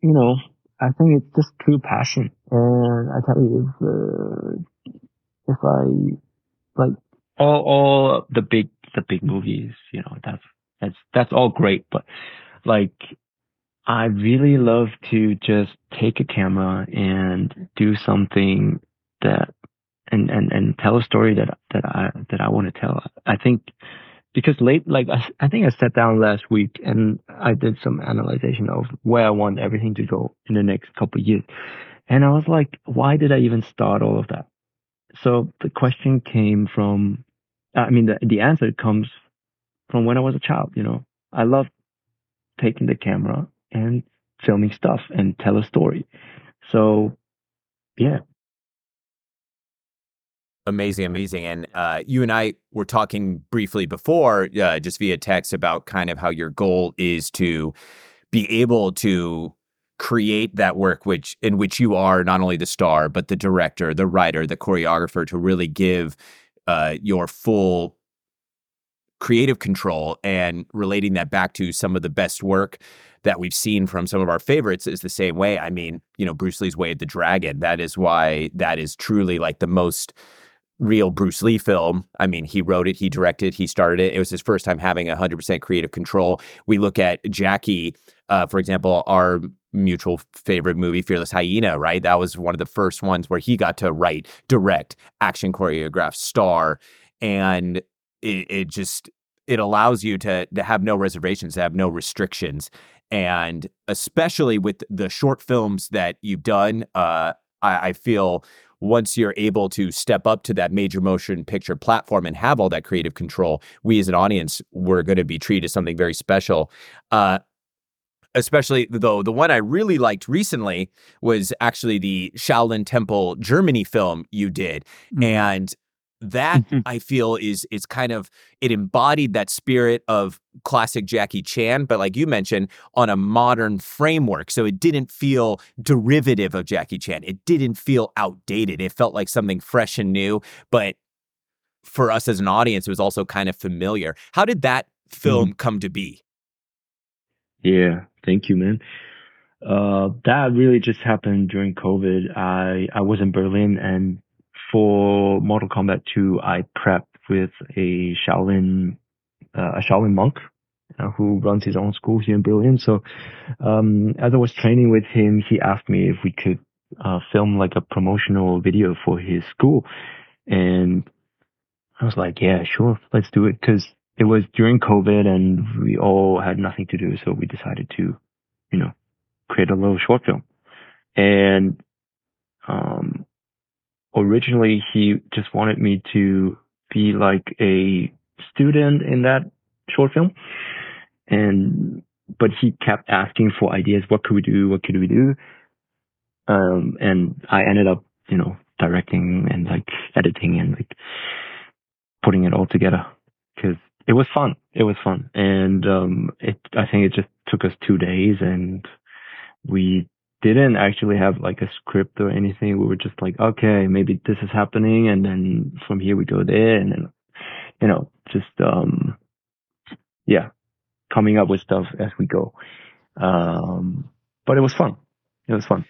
you know, I think it's just true passion. And I tell you, if, uh, if I like all all the big the big movies, you know, that's that's that's all great, but like I really love to just take a camera and do something that and and and tell a story that that I that I want to tell. I think because late like I, I think I sat down last week and I did some analyzation of where I want everything to go in the next couple of years. And I was like, why did I even start all of that? So the question came from, I mean, the, the answer comes from when I was a child, you know, I love taking the camera and filming stuff and tell a story. So yeah. Amazing, amazing. And uh, you and I were talking briefly before, uh, just via text, about kind of how your goal is to be able to create that work which in which you are not only the star but the director the writer the choreographer to really give uh, your full creative control and relating that back to some of the best work that we've seen from some of our favorites is the same way. I mean, you know, Bruce Lee's Way of the Dragon. That is why that is truly like the most real Bruce Lee film. I mean, he wrote it, he directed, he started it. It was his first time having 100% creative control. We look at Jackie, uh, for example, our mutual favorite movie, Fearless Hyena, right? That was one of the first ones where he got to write, direct, action choreograph, star, and it, it just it allows you to to have no reservations, to have no restrictions, and especially with the short films that you've done, uh, I, I feel once you're able to step up to that major motion picture platform and have all that creative control, we as an audience, we're going to be treated as something very special. Uh, especially though the one I really liked recently was actually the Shaolin Temple Germany film you did. Mm-hmm. And that mm-hmm. I feel is is kind of it embodied that spirit of classic Jackie Chan, but like you mentioned, on a modern framework. So it didn't feel derivative of Jackie Chan. It didn't feel outdated. It felt like something fresh and new, but for us as an audience, it was also kind of familiar. How did that film mm-hmm. come to be? Yeah, thank you, man. Uh, that really just happened during COVID. I, I was in Berlin and for Mortal Kombat 2, I prepped with a Shaolin, uh, a Shaolin monk uh, who runs his own school here in Berlin. So, um, as I was training with him, he asked me if we could, uh, film like a promotional video for his school. And I was like, yeah, sure, let's do it. Cause it was during COVID and we all had nothing to do. So we decided to, you know, create a little short film. And, um, originally he just wanted me to be like a student in that short film. And, but he kept asking for ideas. What could we do? What could we do? Um, and I ended up, you know, directing and like editing and like putting it all together because it was fun. It was fun. And, um, it, I think it just took us two days and we didn't actually have like a script or anything. We were just like, okay, maybe this is happening, and then from here we go there, and then you know, just um, yeah, coming up with stuff as we go. Um, but it was fun. It was fun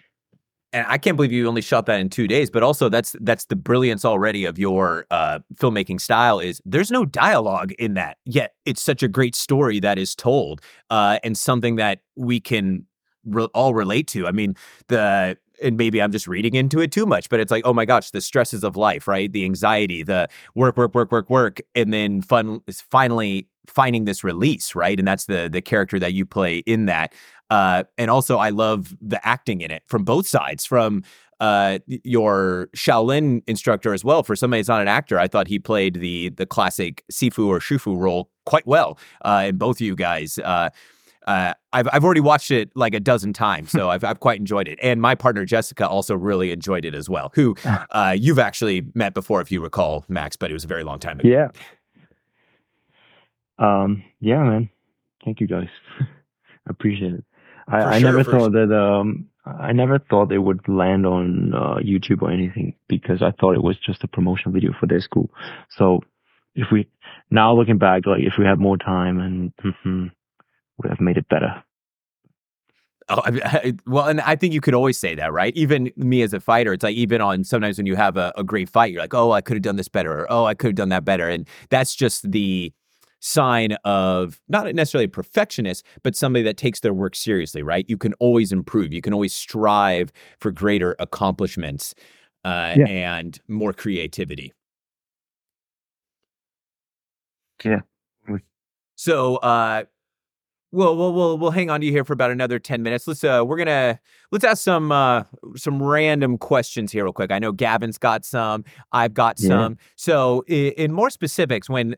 and I can't believe you only shot that in two days. But also, that's that's the brilliance already of your uh, filmmaking style. Is there's no dialogue in that yet? It's such a great story that is told, uh, and something that we can re- all relate to. I mean, the and maybe I'm just reading into it too much, but it's like, oh my gosh, the stresses of life, right? The anxiety, the work, work, work, work, work, and then fun is finally finding this release, right? And that's the the character that you play in that. Uh, and also, I love the acting in it from both sides. From uh, your Shaolin instructor as well. For somebody who's not an actor, I thought he played the the classic Sifu or Shufu role quite well. Uh, and both of you guys. Uh, uh, I've I've already watched it like a dozen times, so I've I've quite enjoyed it. And my partner Jessica also really enjoyed it as well. Who uh, you've actually met before, if you recall, Max, but it was a very long time ago. Yeah. Um. Yeah, man. Thank you guys. I appreciate it. I, I sure, never thought sure. that um I never thought it would land on uh, YouTube or anything because I thought it was just a promotion video for their school. So if we now looking back, like if we had more time and mm-hmm, would have made it better. Oh, I, I, well, and I think you could always say that, right? Even me as a fighter, it's like even on sometimes when you have a, a great fight, you're like, oh, I could have done this better, or oh, I could have done that better, and that's just the sign of not necessarily a perfectionist, but somebody that takes their work seriously, right? You can always improve. You can always strive for greater accomplishments uh, yeah. and more creativity. Yeah. So, uh, well, we'll we'll we'll hang on to you here for about another ten minutes. Let's uh, we're gonna let's ask some uh some random questions here real quick. I know Gavin's got some, I've got yeah. some. So, in, in more specifics, when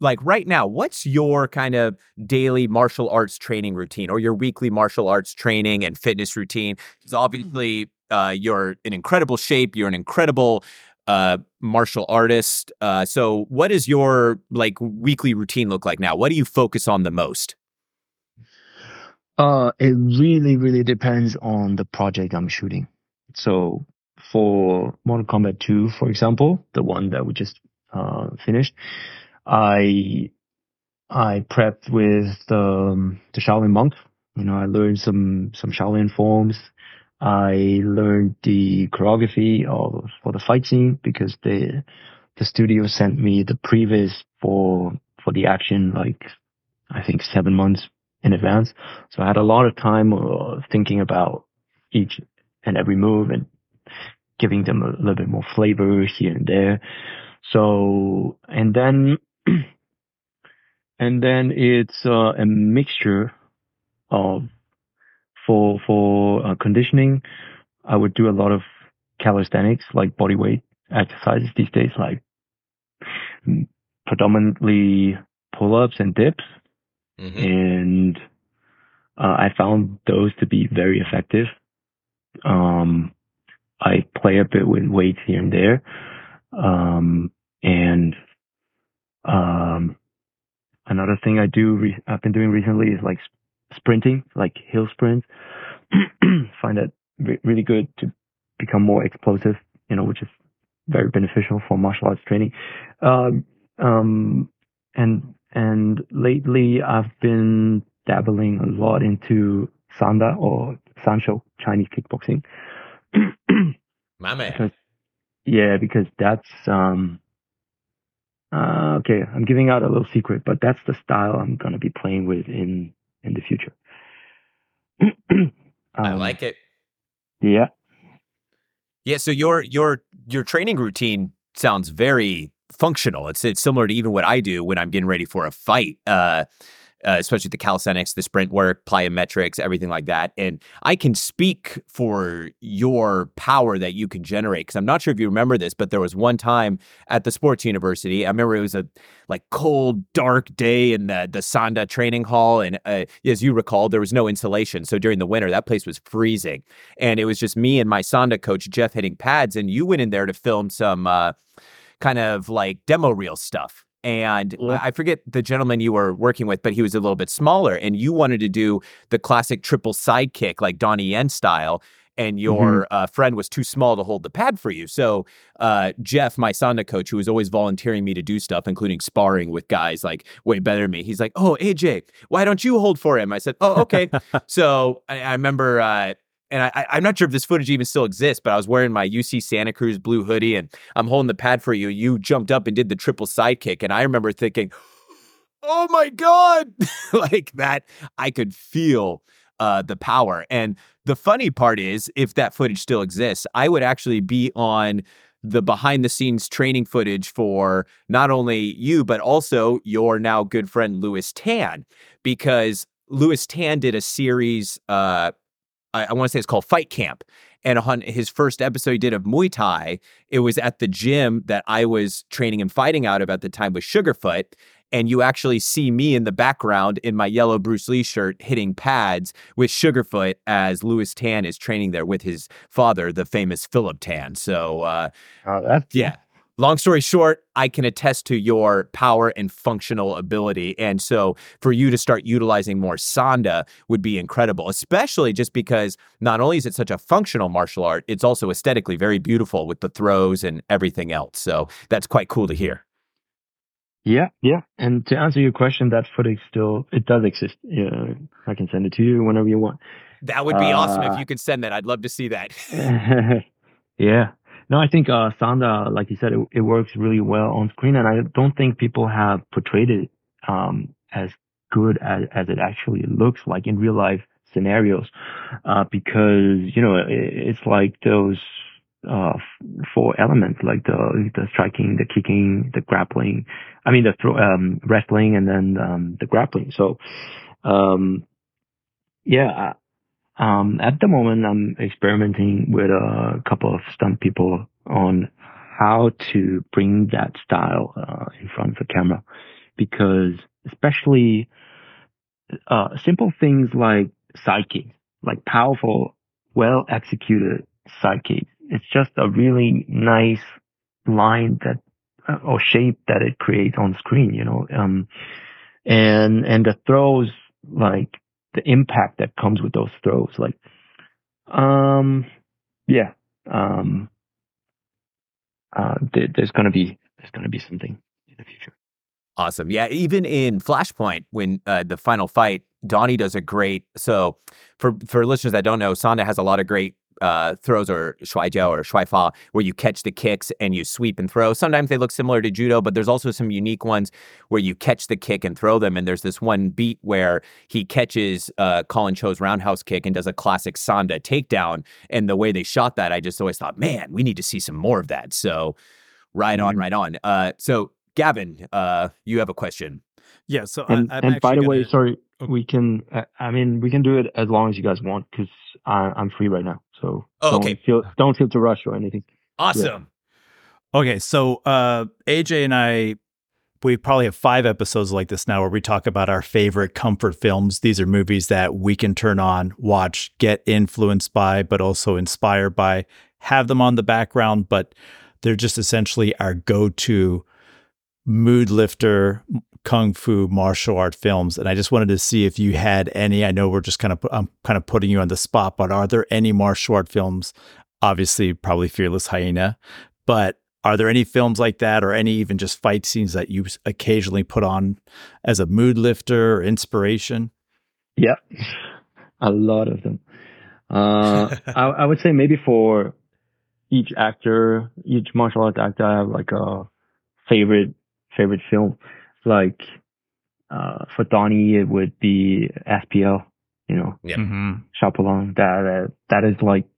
like right now, what's your kind of daily martial arts training routine or your weekly martial arts training and fitness routine? Because mm-hmm. obviously, uh, you're in incredible shape. You're an incredible uh, martial artist. Uh, so, what does your like weekly routine look like now? What do you focus on the most? Uh, it really, really depends on the project I'm shooting. So, for Mortal Kombat 2, for example, the one that we just uh, finished, I I prepped with the, um, the Shaolin monk. You know, I learned some some Shaolin forms. I learned the choreography of for the fight scene because the the studio sent me the previs for for the action like I think seven months in advance. So I had a lot of time uh, thinking about each and every move and giving them a little bit more flavor here and there. So and then and then it's uh, a mixture of for for uh, conditioning. I would do a lot of calisthenics, like body weight exercises these days, like predominantly pull-ups and dips, mm-hmm. and uh, I found those to be very effective. Um, I play a bit with weights here and there, um, and um, another thing I do, re- I've been doing recently is like sprinting, like hill sprints. Find that re- really good to become more explosive, you know, which is very beneficial for martial arts training. Um, um, and, and lately I've been dabbling a lot into Sanda or Sanshou Chinese kickboxing. My man. Because, yeah, because that's, um, uh, okay, I'm giving out a little secret, but that's the style I'm going to be playing with in in the future. um, I like it. Yeah. Yeah. So your your your training routine sounds very functional. It's it's similar to even what I do when I'm getting ready for a fight. Uh, uh, especially the calisthenics, the sprint work, plyometrics, everything like that. And I can speak for your power that you can generate because I'm not sure if you remember this, but there was one time at the sports university. I remember it was a like cold, dark day in the the Sanda training hall, and uh, as you recall, there was no insulation. So during the winter, that place was freezing, and it was just me and my Sanda coach Jeff hitting pads. And you went in there to film some uh, kind of like demo reel stuff and yeah. I forget the gentleman you were working with, but he was a little bit smaller, and you wanted to do the classic triple sidekick like Donnie Yen style and your mm-hmm. uh, friend was too small to hold the pad for you. So uh, Jeff, my Sanda coach, who was always volunteering me to do stuff, including sparring with guys like way better than me, he's like, "Oh, AJ, why don't you hold for him?" I said, "Oh, okay." so I, I remember. Uh, and I, I'm not sure if this footage even still exists, but I was wearing my UC Santa Cruz blue hoodie and I'm holding the pad for you. You jumped up and did the triple sidekick. And I remember thinking, oh my God, like that. I could feel uh, the power. And the funny part is, if that footage still exists, I would actually be on the behind the scenes training footage for not only you, but also your now good friend Lewis Tan, because Lewis Tan did a series. Uh, I, I want to say it's called Fight Camp. And on his first episode he did of Muay Thai, it was at the gym that I was training and fighting out of at the time with Sugarfoot and you actually see me in the background in my yellow Bruce Lee shirt hitting pads with Sugarfoot as Lewis Tan is training there with his father, the famous Philip Tan. So, uh, oh, that's yeah. Long story short, I can attest to your power and functional ability. And so for you to start utilizing more Sanda would be incredible, especially just because not only is it such a functional martial art, it's also aesthetically very beautiful with the throws and everything else. So that's quite cool to hear. Yeah, yeah. And to answer your question, that footage still it does exist. Yeah, I can send it to you whenever you want. That would be uh, awesome if you could send that. I'd love to see that. yeah. No, I think uh, Sanda, like you said, it, it, works really well on screen, and I don't think people have portrayed it um, as good as, as it actually looks like in real life scenarios, uh, because you know it, it's like those uh, four elements like the the striking, the kicking, the grappling. I mean the um, wrestling and then um, the grappling. So, um, yeah. Um, at the moment, I'm experimenting with a couple of stunt people on how to bring that style uh, in front of the camera, because especially uh, simple things like sidekicks, like powerful, well executed sidekicks it's just a really nice line that uh, or shape that it creates on screen, you know. Um, and and the throws, like the impact that comes with those throws, like, um, yeah, um, uh, th- there's gonna be there's gonna be something in the future. Awesome. Yeah, even in Flashpoint, when uh, the final fight, Donnie does a great. So, for for listeners that don't know, Sanda has a lot of great uh, throws or shuaijiao or shuaifa, where you catch the kicks and you sweep and throw. Sometimes they look similar to judo, but there's also some unique ones where you catch the kick and throw them. And there's this one beat where he catches uh, Collin Chou's roundhouse kick and does a classic Sanda takedown. And the way they shot that, I just always thought, man, we need to see some more of that. So right on, mm-hmm. right on. Uh, so Gavin, uh, you have a question. Yeah. So and, I, and by the gonna... way, sorry, we can. I mean, we can do it as long as you guys want because I'm free right now. So oh, don't okay. feel don't feel to rush or anything. Awesome. Yeah. Okay, so uh, AJ and I, we probably have five episodes like this now where we talk about our favorite comfort films. These are movies that we can turn on, watch, get influenced by, but also inspired by. Have them on the background, but they're just essentially our go-to mood lifter kung fu martial art films and i just wanted to see if you had any. I know we're just kind of i'm kind of putting you on the spot but are there any martial art films? Obviously probably fearless hyena but are there any films like that or any even just fight scenes that you occasionally put on as a mood lifter or inspiration? Yeah a lot of them. Uh, I, I would say maybe for each actor each martial art actor i have like a favorite favorite film like uh, for Donnie, it would be SPL. You know, yeah. mm-hmm. Sha Po Lang. That uh, that is like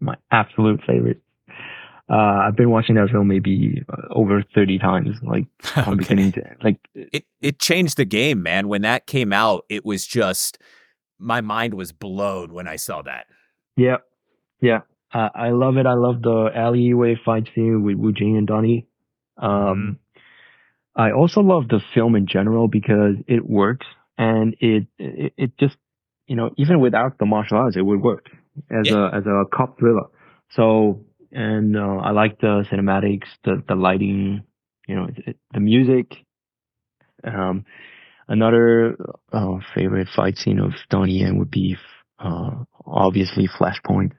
my absolute favorite. Uh, I've been watching that film maybe uh, over 30 times, like from okay. beginning to like. It it changed the game, man. When that came out, it was just my mind was blown when I saw that. Yeah, yeah, uh, I love it. I love the alleyway fight scene with Wu Jing and Donnie. Um, mm I also love the film in general because it works and it, it, it just, you know, even without the martial arts, it would work as yeah. a, as a cop thriller. So, and, uh, I like the cinematics, the, the lighting, you know, it, the music, Um, another uh, favorite fight scene of Donnie Yen would be uh, obviously Flashpoint.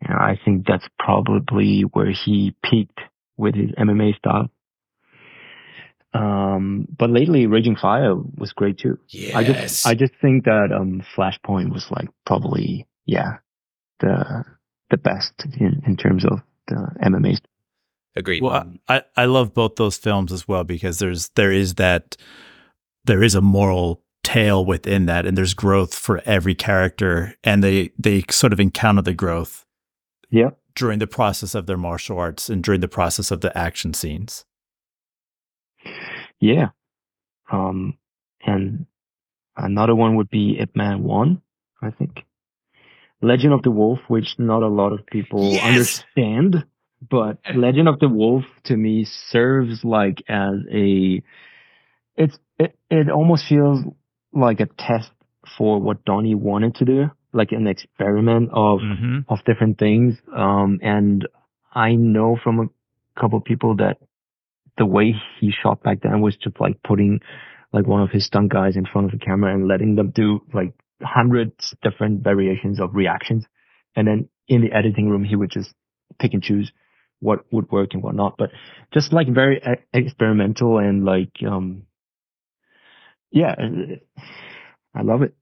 And I think that's probably where he peaked with his MMA style. Um, but lately, Raging Fire was great too. Yes. I just, I just think that um, Flashpoint was like probably, yeah, the the best in, in terms of the MMA. Agreed. Well, I, I love both those films as well because there's there is that there is a moral tale within that, and there's growth for every character, and they they sort of encounter the growth. Yeah. During the process of their martial arts and during the process of the action scenes. Yeah. Um, and another one would be Ip Man 1, I think. Legend of the Wolf, which not a lot of people Yes! understand, but Legend of the Wolf to me serves like as a, it's, it, it almost feels like a test for what Donnie wanted to do, like an experiment of, Mm-hmm. of different things. Um, and I know from a couple of people that the way he shot back then was just like putting like one of his stunt guys in front of the camera and letting them do like hundreds different variations of reactions. And then in the editing room, he would just pick and choose what would work and what not. But just like very e- experimental and like, um, yeah, I love it.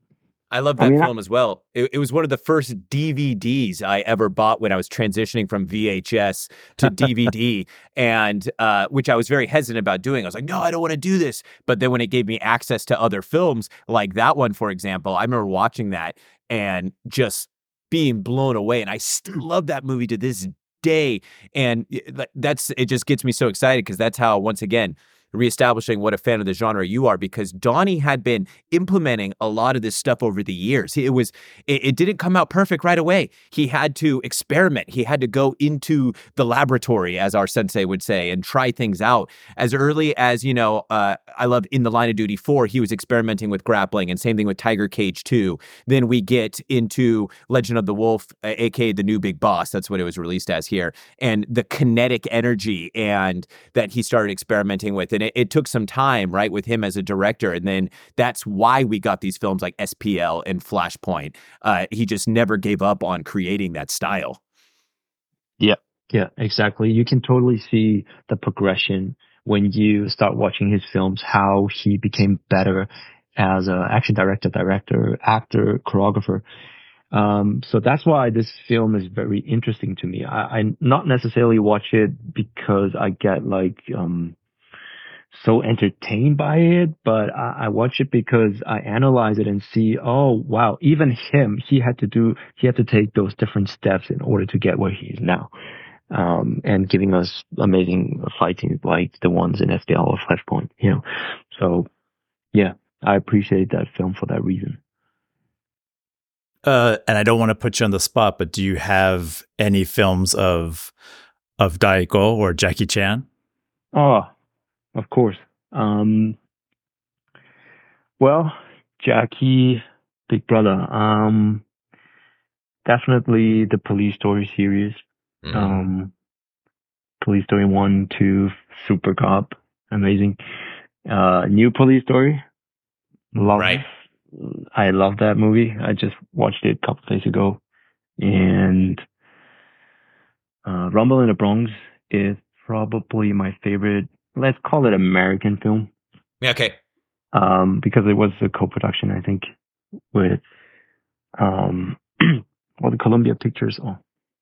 I love I that mean, I- film as well. It, it was one of the first DVDs I ever bought when I was transitioning from VHS to DVD, and uh, which I was very hesitant about doing. I was like, no, I don't want to do this. But then when it gave me access to other films, like that one, for example, I remember watching that and just being blown away. And I still love that movie to this day. And that's it. Just gets me so excited because that's how once again reestablishing what a fan of the genre you are because Donnie had been implementing a lot of this stuff over the years. It was it, it didn't come out perfect right away. He had to experiment. He had to go into the laboratory, as our sensei would say, and try things out. As early as you know, uh, I love in the Line of Duty Four, he was experimenting with grappling, and same thing with Tiger Cage Two. Then we get into Legend of the Wolf, uh, aka the New Big Boss. That's what it was released as here, and the kinetic energy and that he started experimenting with. It, it took some time, right, with him as a director. And then that's why we got these films like SPL and Flashpoint. Uh, he just never gave up on creating that style. Yeah, yeah, exactly. You can totally see the progression when you start watching his films, how he became better as an action director, director, actor, choreographer. Um, so that's why this film is very interesting to me. I, I not necessarily watch it because I get like, um, so entertained by it, but I, I watch it because I analyze it and see, oh wow, even him, he had to do, he had to take those different steps in order to get where he is now um, and giving us amazing fighting like the ones in SPL or Flashpoint, you know. So, yeah, I appreciate that film for that reason. Uh, and I don't want to put you on the spot, but do you have any films of of Dage or Jackie Chan? Oh, of course. Um, well, Jackie, Big Brother, um, definitely the Police Story series. Mm-hmm. Um, Police Story 1, 2, Super Cop, amazing. Uh, new Police Story, love Right. I love that movie. I just watched it a couple days ago. And, uh, Rumble in the Bronx is probably my favorite, let's call it American film. okay. Um, because it was a co-production, I think, with, um, all the Columbia Pictures, oh,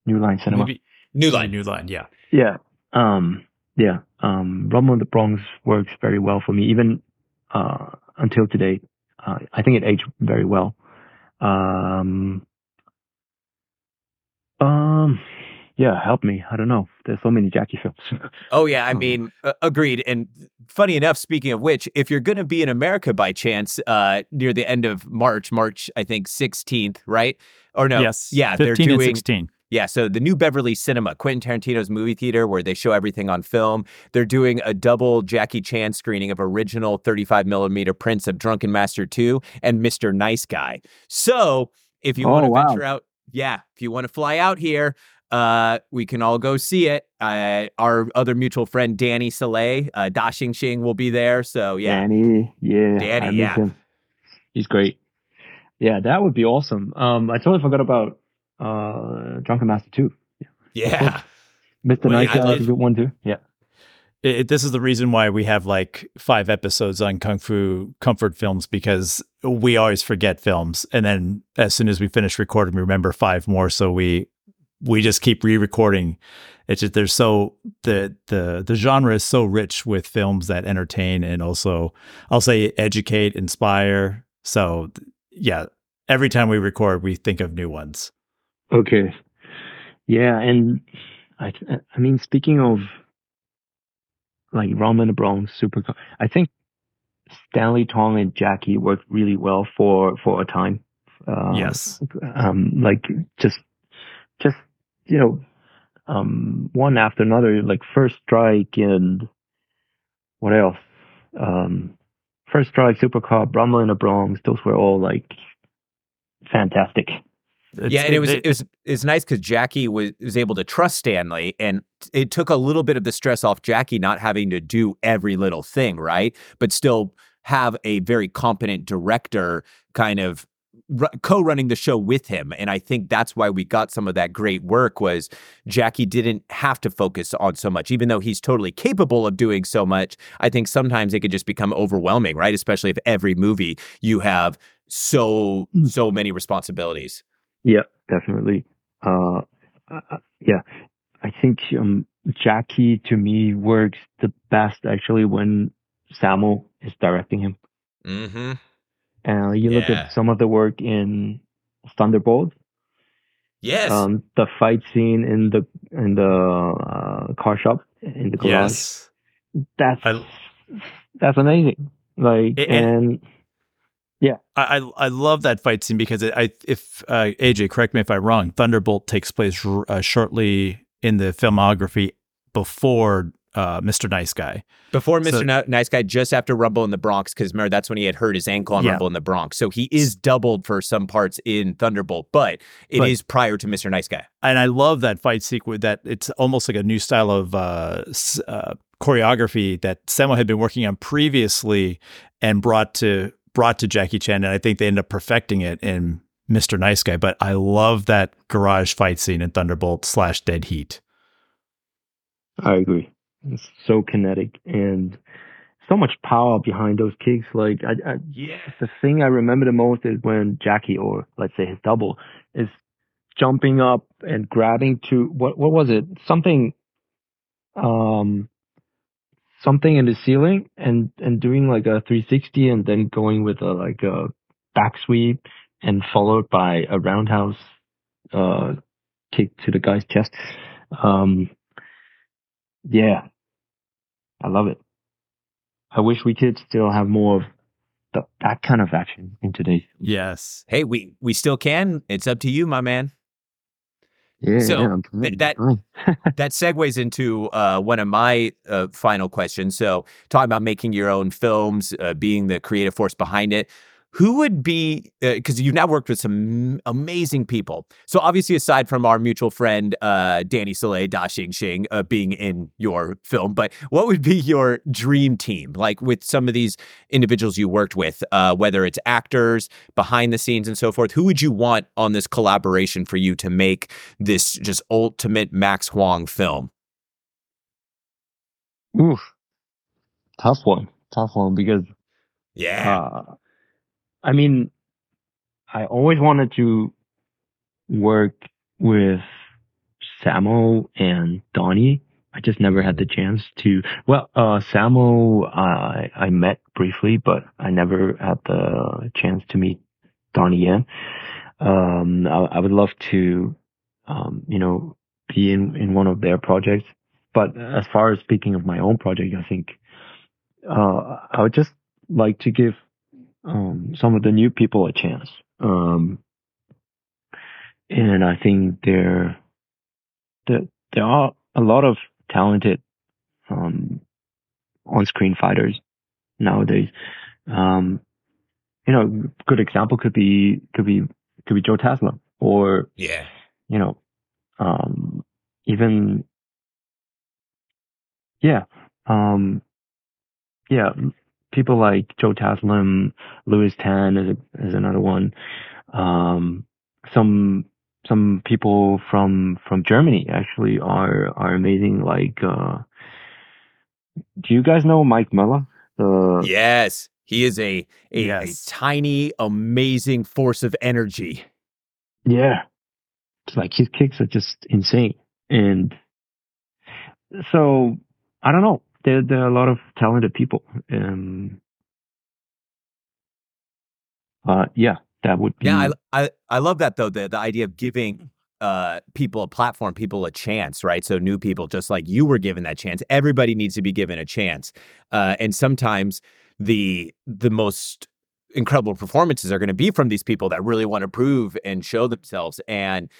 New Line Cinema. Maybe- New Line. New Line, yeah. Yeah. Um, yeah. Um, Rumble in the Bronx works very well for me, even, uh, until today. Uh, I think it aged very well. Um, um, yeah, help me. I don't know. There's so many Jackie films. Oh yeah, I Hmm. mean, uh, agreed. And funny enough, speaking of which, if you're going to be in America by chance, uh, near the end of March, March I think 16th, right? Or no? yes. Yeah, they're 15 and doing 16. Yeah, so the New Beverly Cinema, Quentin Tarantino's movie theater where they show everything on film. They're doing a double Jackie Chan screening of original 35 millimeter prints of Drunken Master 2 and Mr. Nice Guy. So if you Oh, want to wow. venture out, yeah, if you want to fly out here, uh, we can all go see it. Uh, our other mutual friend Danny Soleil, uh, Da Xing Xing will be there. So yeah, Danny, yeah, Danny, I yeah. him. he's great. Yeah, that would be awesome. Um, I totally forgot about uh Drunken Master too. yeah, Mr. Well, Nice yeah, I Guy love- is a good one too. Yeah. It, it- this is the reason why we have like five episodes on kung fu comfort films because we always forget films, and then as soon as we finish recording, we remember five more. So we we just keep re-recording. It's just there's so the the the genre is so rich with films that entertain and also I'll say educate, inspire. So yeah, every time we record, we think of new ones. Okay. Yeah, and I I mean speaking of like Rum the Bronx, super. I think Stanley Tong and Jackie worked really well for for a time. Uh, yes, Um, like just just you know, um, one after another. Like First Strike and what else? Um, First Strike, Super Cop, Rumble in the Bronx. Those were all like fantastic. It's- yeah, and it was it was it's nice because Jackie was was able to trust Stanley, and it took a little bit of the stress off Jackie not having to do every little thing, right? But still have a very competent director kind of ru- co-running the show with him, and I think that's why we got some of that great work. Was Jackie didn't have to focus on so much, even though he's totally capable of doing so much. I think sometimes it could just become overwhelming, right? Especially if every movie you have so so many responsibilities. Yeah, definitely. Uh, uh, yeah, I think um, Jackie to me works the best actually when Sammo is directing him. Mm-hmm. Uh, you look Yeah. at some of the work in Thunderbolt, Yes. um, the fight scene in the in the uh, car shop in the garage. yes. That's I- that's amazing. Like A- and, and- I, I I love that fight scene because it, I if uh, AJ correct me if I'm wrong Thunderbolt takes place r- uh, shortly in the filmography before uh, Mr. Nice Guy. Before Mr. so- Ni- nice Guy, just after Rumble in the Bronx, because remember that's when he had hurt his ankle on Yeah. Rumble in the Bronx. So he is doubled for some parts in Thunderbolt, but it is But- prior to Mr. Nice Guy. And I love that fight sequence. That it's almost like a new style of uh, uh, choreography that Sammo had been working on previously and brought to brought to Jackie Chan, and I think they end up perfecting it in Mr. Nice Guy. But I love that garage fight scene in Thunderbolt slash Dead Heat. I agree. It's so kinetic and so much power behind those kicks. Like, I, I, Yeah. the thing I remember the most is when Jackie, or let's say his double, is jumping up and grabbing to what? What was it? Something, um, something in the ceiling and and doing like a 360 and then going with a like a back sweep and followed by a roundhouse uh kick to the guy's chest. Um, yeah, I love it. I wish we could still have more of the, that kind of action in today's. Yes. Hey, we we still can. It's up to you, my man. Yeah, So, yeah, I'm th- that- that segues into uh, one of my uh, final questions. So, talking about making your own films, uh, being the creative force behind it, who would be, because you've now worked with some amazing people. So, obviously, aside from our mutual friend, uh, Danny Soleil, Da Xing Xing, uh, being in your film, but what would be your dream team? Like with some of these individuals you worked with, uh, whether it's actors, behind the scenes, and so forth, who would you want on this collaboration for you to make this just ultimate Max Huang film? Oof, tough one, tough one because Yeah. Uh, I mean, I always wanted to work with Sammo and Donnie. I just never had the chance to. Well, uh, Sammo, I I met briefly, but I never had the chance to meet Donnie Yen. Um, I, I would love to, um, you know, be in in one of their projects. But as far as speaking of my own project, I think uh, I would just like to give um, some of the new people a chance. Um, and I think there, there, there are a lot of talented, um, on-screen fighters nowadays. Um, you know, good example could be, could be, could be Joe Taslim or, Yeah. you know, um, even yeah, um, yeah, people like Joe Taslim, Lewis Tan is a, is another one. Um, some some people from from Germany actually are are amazing. Like, uh, do you guys know Mike Möller? The yes, he is a a, Yes. a tiny, amazing force of energy. Yeah. It's like his kicks are just insane. And so I don't know. There there are a lot of talented people. Um uh yeah, that would be Yeah, I, I I love that though. The the idea of giving uh people a platform, people a chance, right? So new people, just like you were given that chance. Everybody needs to be given a chance. Uh, and sometimes the the most incredible performances are going to be from these people that really want to prove and show themselves. And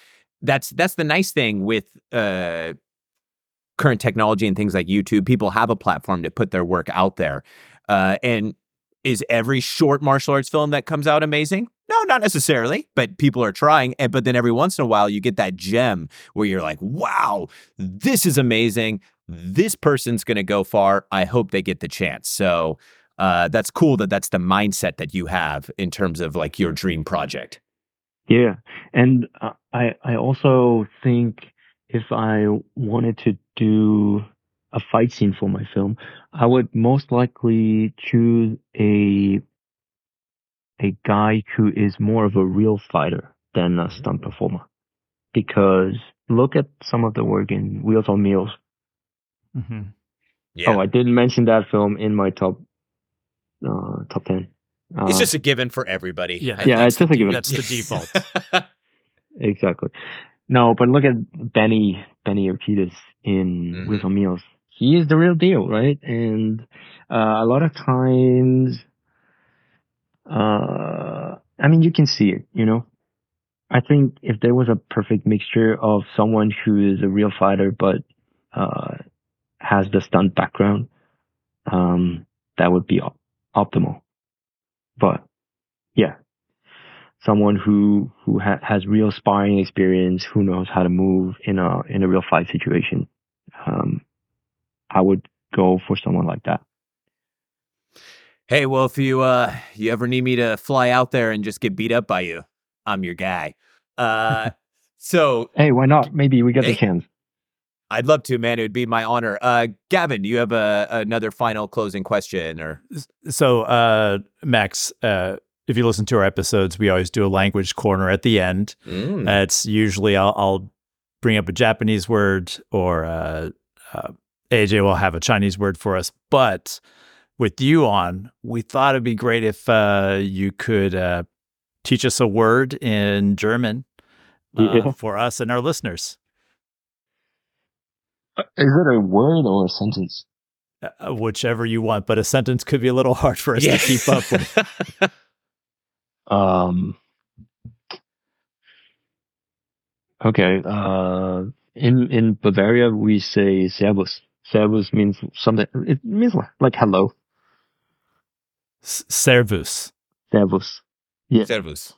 that's that's the nice thing with uh current technology and things like YouTube. People have a platform to put their work out there. Uh, and is every short martial arts film that comes out amazing? No, not necessarily, but people are trying. And but then every once in a while you get that gem where you're like, wow, this is amazing. This person's going to go far. I hope they get the chance. So uh, that's cool that that's the mindset that you have in terms of like your dream project. Yeah. And uh, I I also think if I wanted to do a fight scene for my film, I would most likely choose a a guy who is more of a real fighter than a stunt performer. Because look at some of the work in Wheels on Meals. hmm Yeah. Oh, I didn't mention that film in my top uh, top ten. Uh, it's just a given for everybody. Yeah. Yeah, it's just a given. That's the default. Exactly. No, but look at Benny Benny Urquidez in Mhm. Wheels Meals. He is the real deal, right? And uh, a lot of times, uh, I mean, you can see it. You know, I think if there was a perfect mixture of someone who is a real fighter but uh, has the stunt background, um, that would be op- optimal. But yeah, someone who who ha- has real sparring experience, who knows how to move in a in a real fight situation. Um, I would go for someone like that. Hey, well, if you uh you ever need me to fly out there and just get beat up by you, I'm your guy. Uh so Hey, why not? Maybe we get Hey. the chance. I'd love to, man. It would be my honor. Uh Gavin, do you have a another final closing question or So, uh, Max, uh, if you listen to our episodes, we always do a language corner at the end. Mm. It's usually I'll, I'll bring up a Japanese word or uh, uh, AJ will have a Chinese word for us. But with you on, we thought it'd be great if uh, you could uh, teach us a word in German uh, Yeah. for us and our listeners. Is it a word or a sentence? Uh, whichever you want, but a sentence could be a little hard for us to keep up with. Um. Okay. Uh, in in Bavaria we say "servus." Servus means something. It means like, like hello. S- Servus. Servus. Yeah. Servus.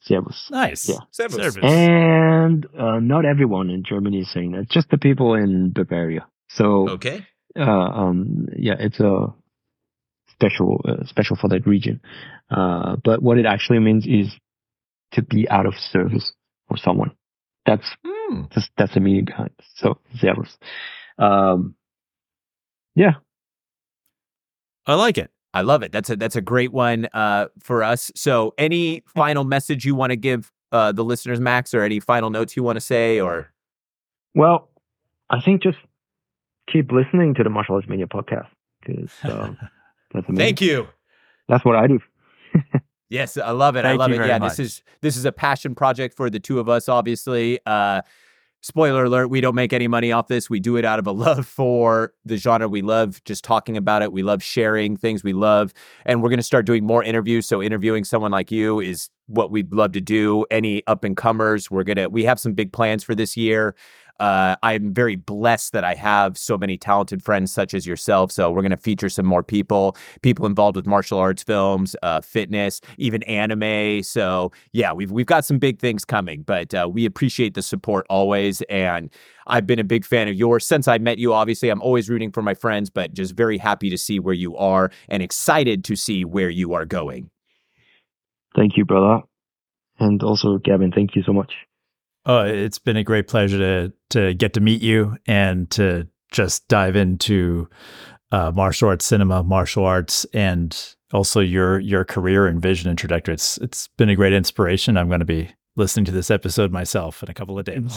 Servus. Nice. Yeah. Servus. Servus. And uh, not everyone in Germany is saying that. Just the people in Bavaria. So Okay. uh, um, yeah, it's a special uh, special for that region. Uh, but what it actually means is to be out of service for someone. That's Mm. that's, that's the meaning behind it. So Servus. Um, yeah. I like it. I love it. That's a that's a great one uh for us. So any final message you want to give uh the listeners, Max, or any final notes you want to say or Well, I think just keep listening to the Martial Arts Mania podcast because um, that's amazing. Thank you. That's what I do. Yes, I love it. I love you it. very Yeah, much. this is this is a passion project for the two of us. Obviously, uh, spoiler alert: we don't make any money off this. We do it out of a love for the genre. We love just talking about it. We love sharing things we love, and we're going to start doing more interviews. So interviewing someone like you is what we'd love to do. Any up and comers, we're gonna we have some big plans for this year. Uh, I'm very blessed that I have so many talented friends such as yourself. So we're going to feature some more people, people involved with martial arts films, uh, fitness, even anime. So yeah, we've we've got some big things coming, but uh, we appreciate the support always. And I've been a big fan of yours since I met you. Obviously, I'm always rooting for my friends, but just very happy to see where you are and excited to see where you are going. Thank you, brother. And also, Gavin, thank you so much. Oh, it's been a great pleasure to to get to meet you and to just dive into uh, martial arts cinema, martial arts, and also your your career and vision and trajectory. It's it's been a great inspiration. I'm going to be listening to this episode myself in a couple of days.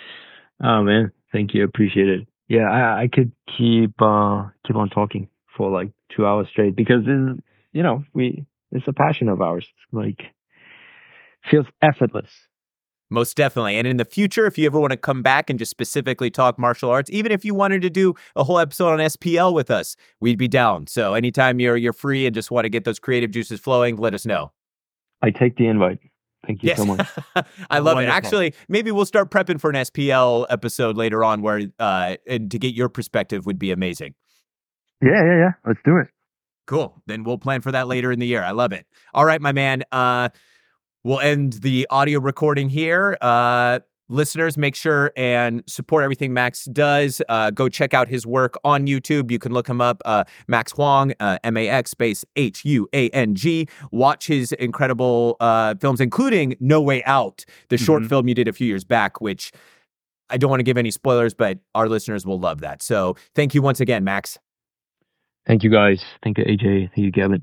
oh man, thank you, appreciate it. Yeah, I, I could keep uh, keep on talking for like two hours straight because this, you know we it's a passion of ours. Like feels effortless. Most definitely. And in the future, if you ever want to come back and just specifically talk martial arts, even if you wanted to do a whole episode on SPL with us, we'd be down. So anytime you're you're free and just want to get those creative juices flowing, let us know. I take the invite. Thank you yes. so much. I love Wonderful. it. Actually, maybe we'll start prepping for an SPL episode later on where uh and to get your perspective would be amazing. Yeah, yeah, yeah. Let's do it. Cool. Then we'll plan for that later in the year. I love it. All right, my man. Uh We'll end the audio recording here. Uh, listeners, make sure and support everything Max does. Uh, go check out his work on YouTube. You can look him up, uh, Max Huang, uh, M A X space H U A N G. Watch his incredible uh, films, including No Way Out, the mm-hmm. short film you did a few years back, which I don't want to give any spoilers, but our listeners will love that. So thank you once again, Max. Thank you, guys. Thank you, AJ. Thank you, Gavin.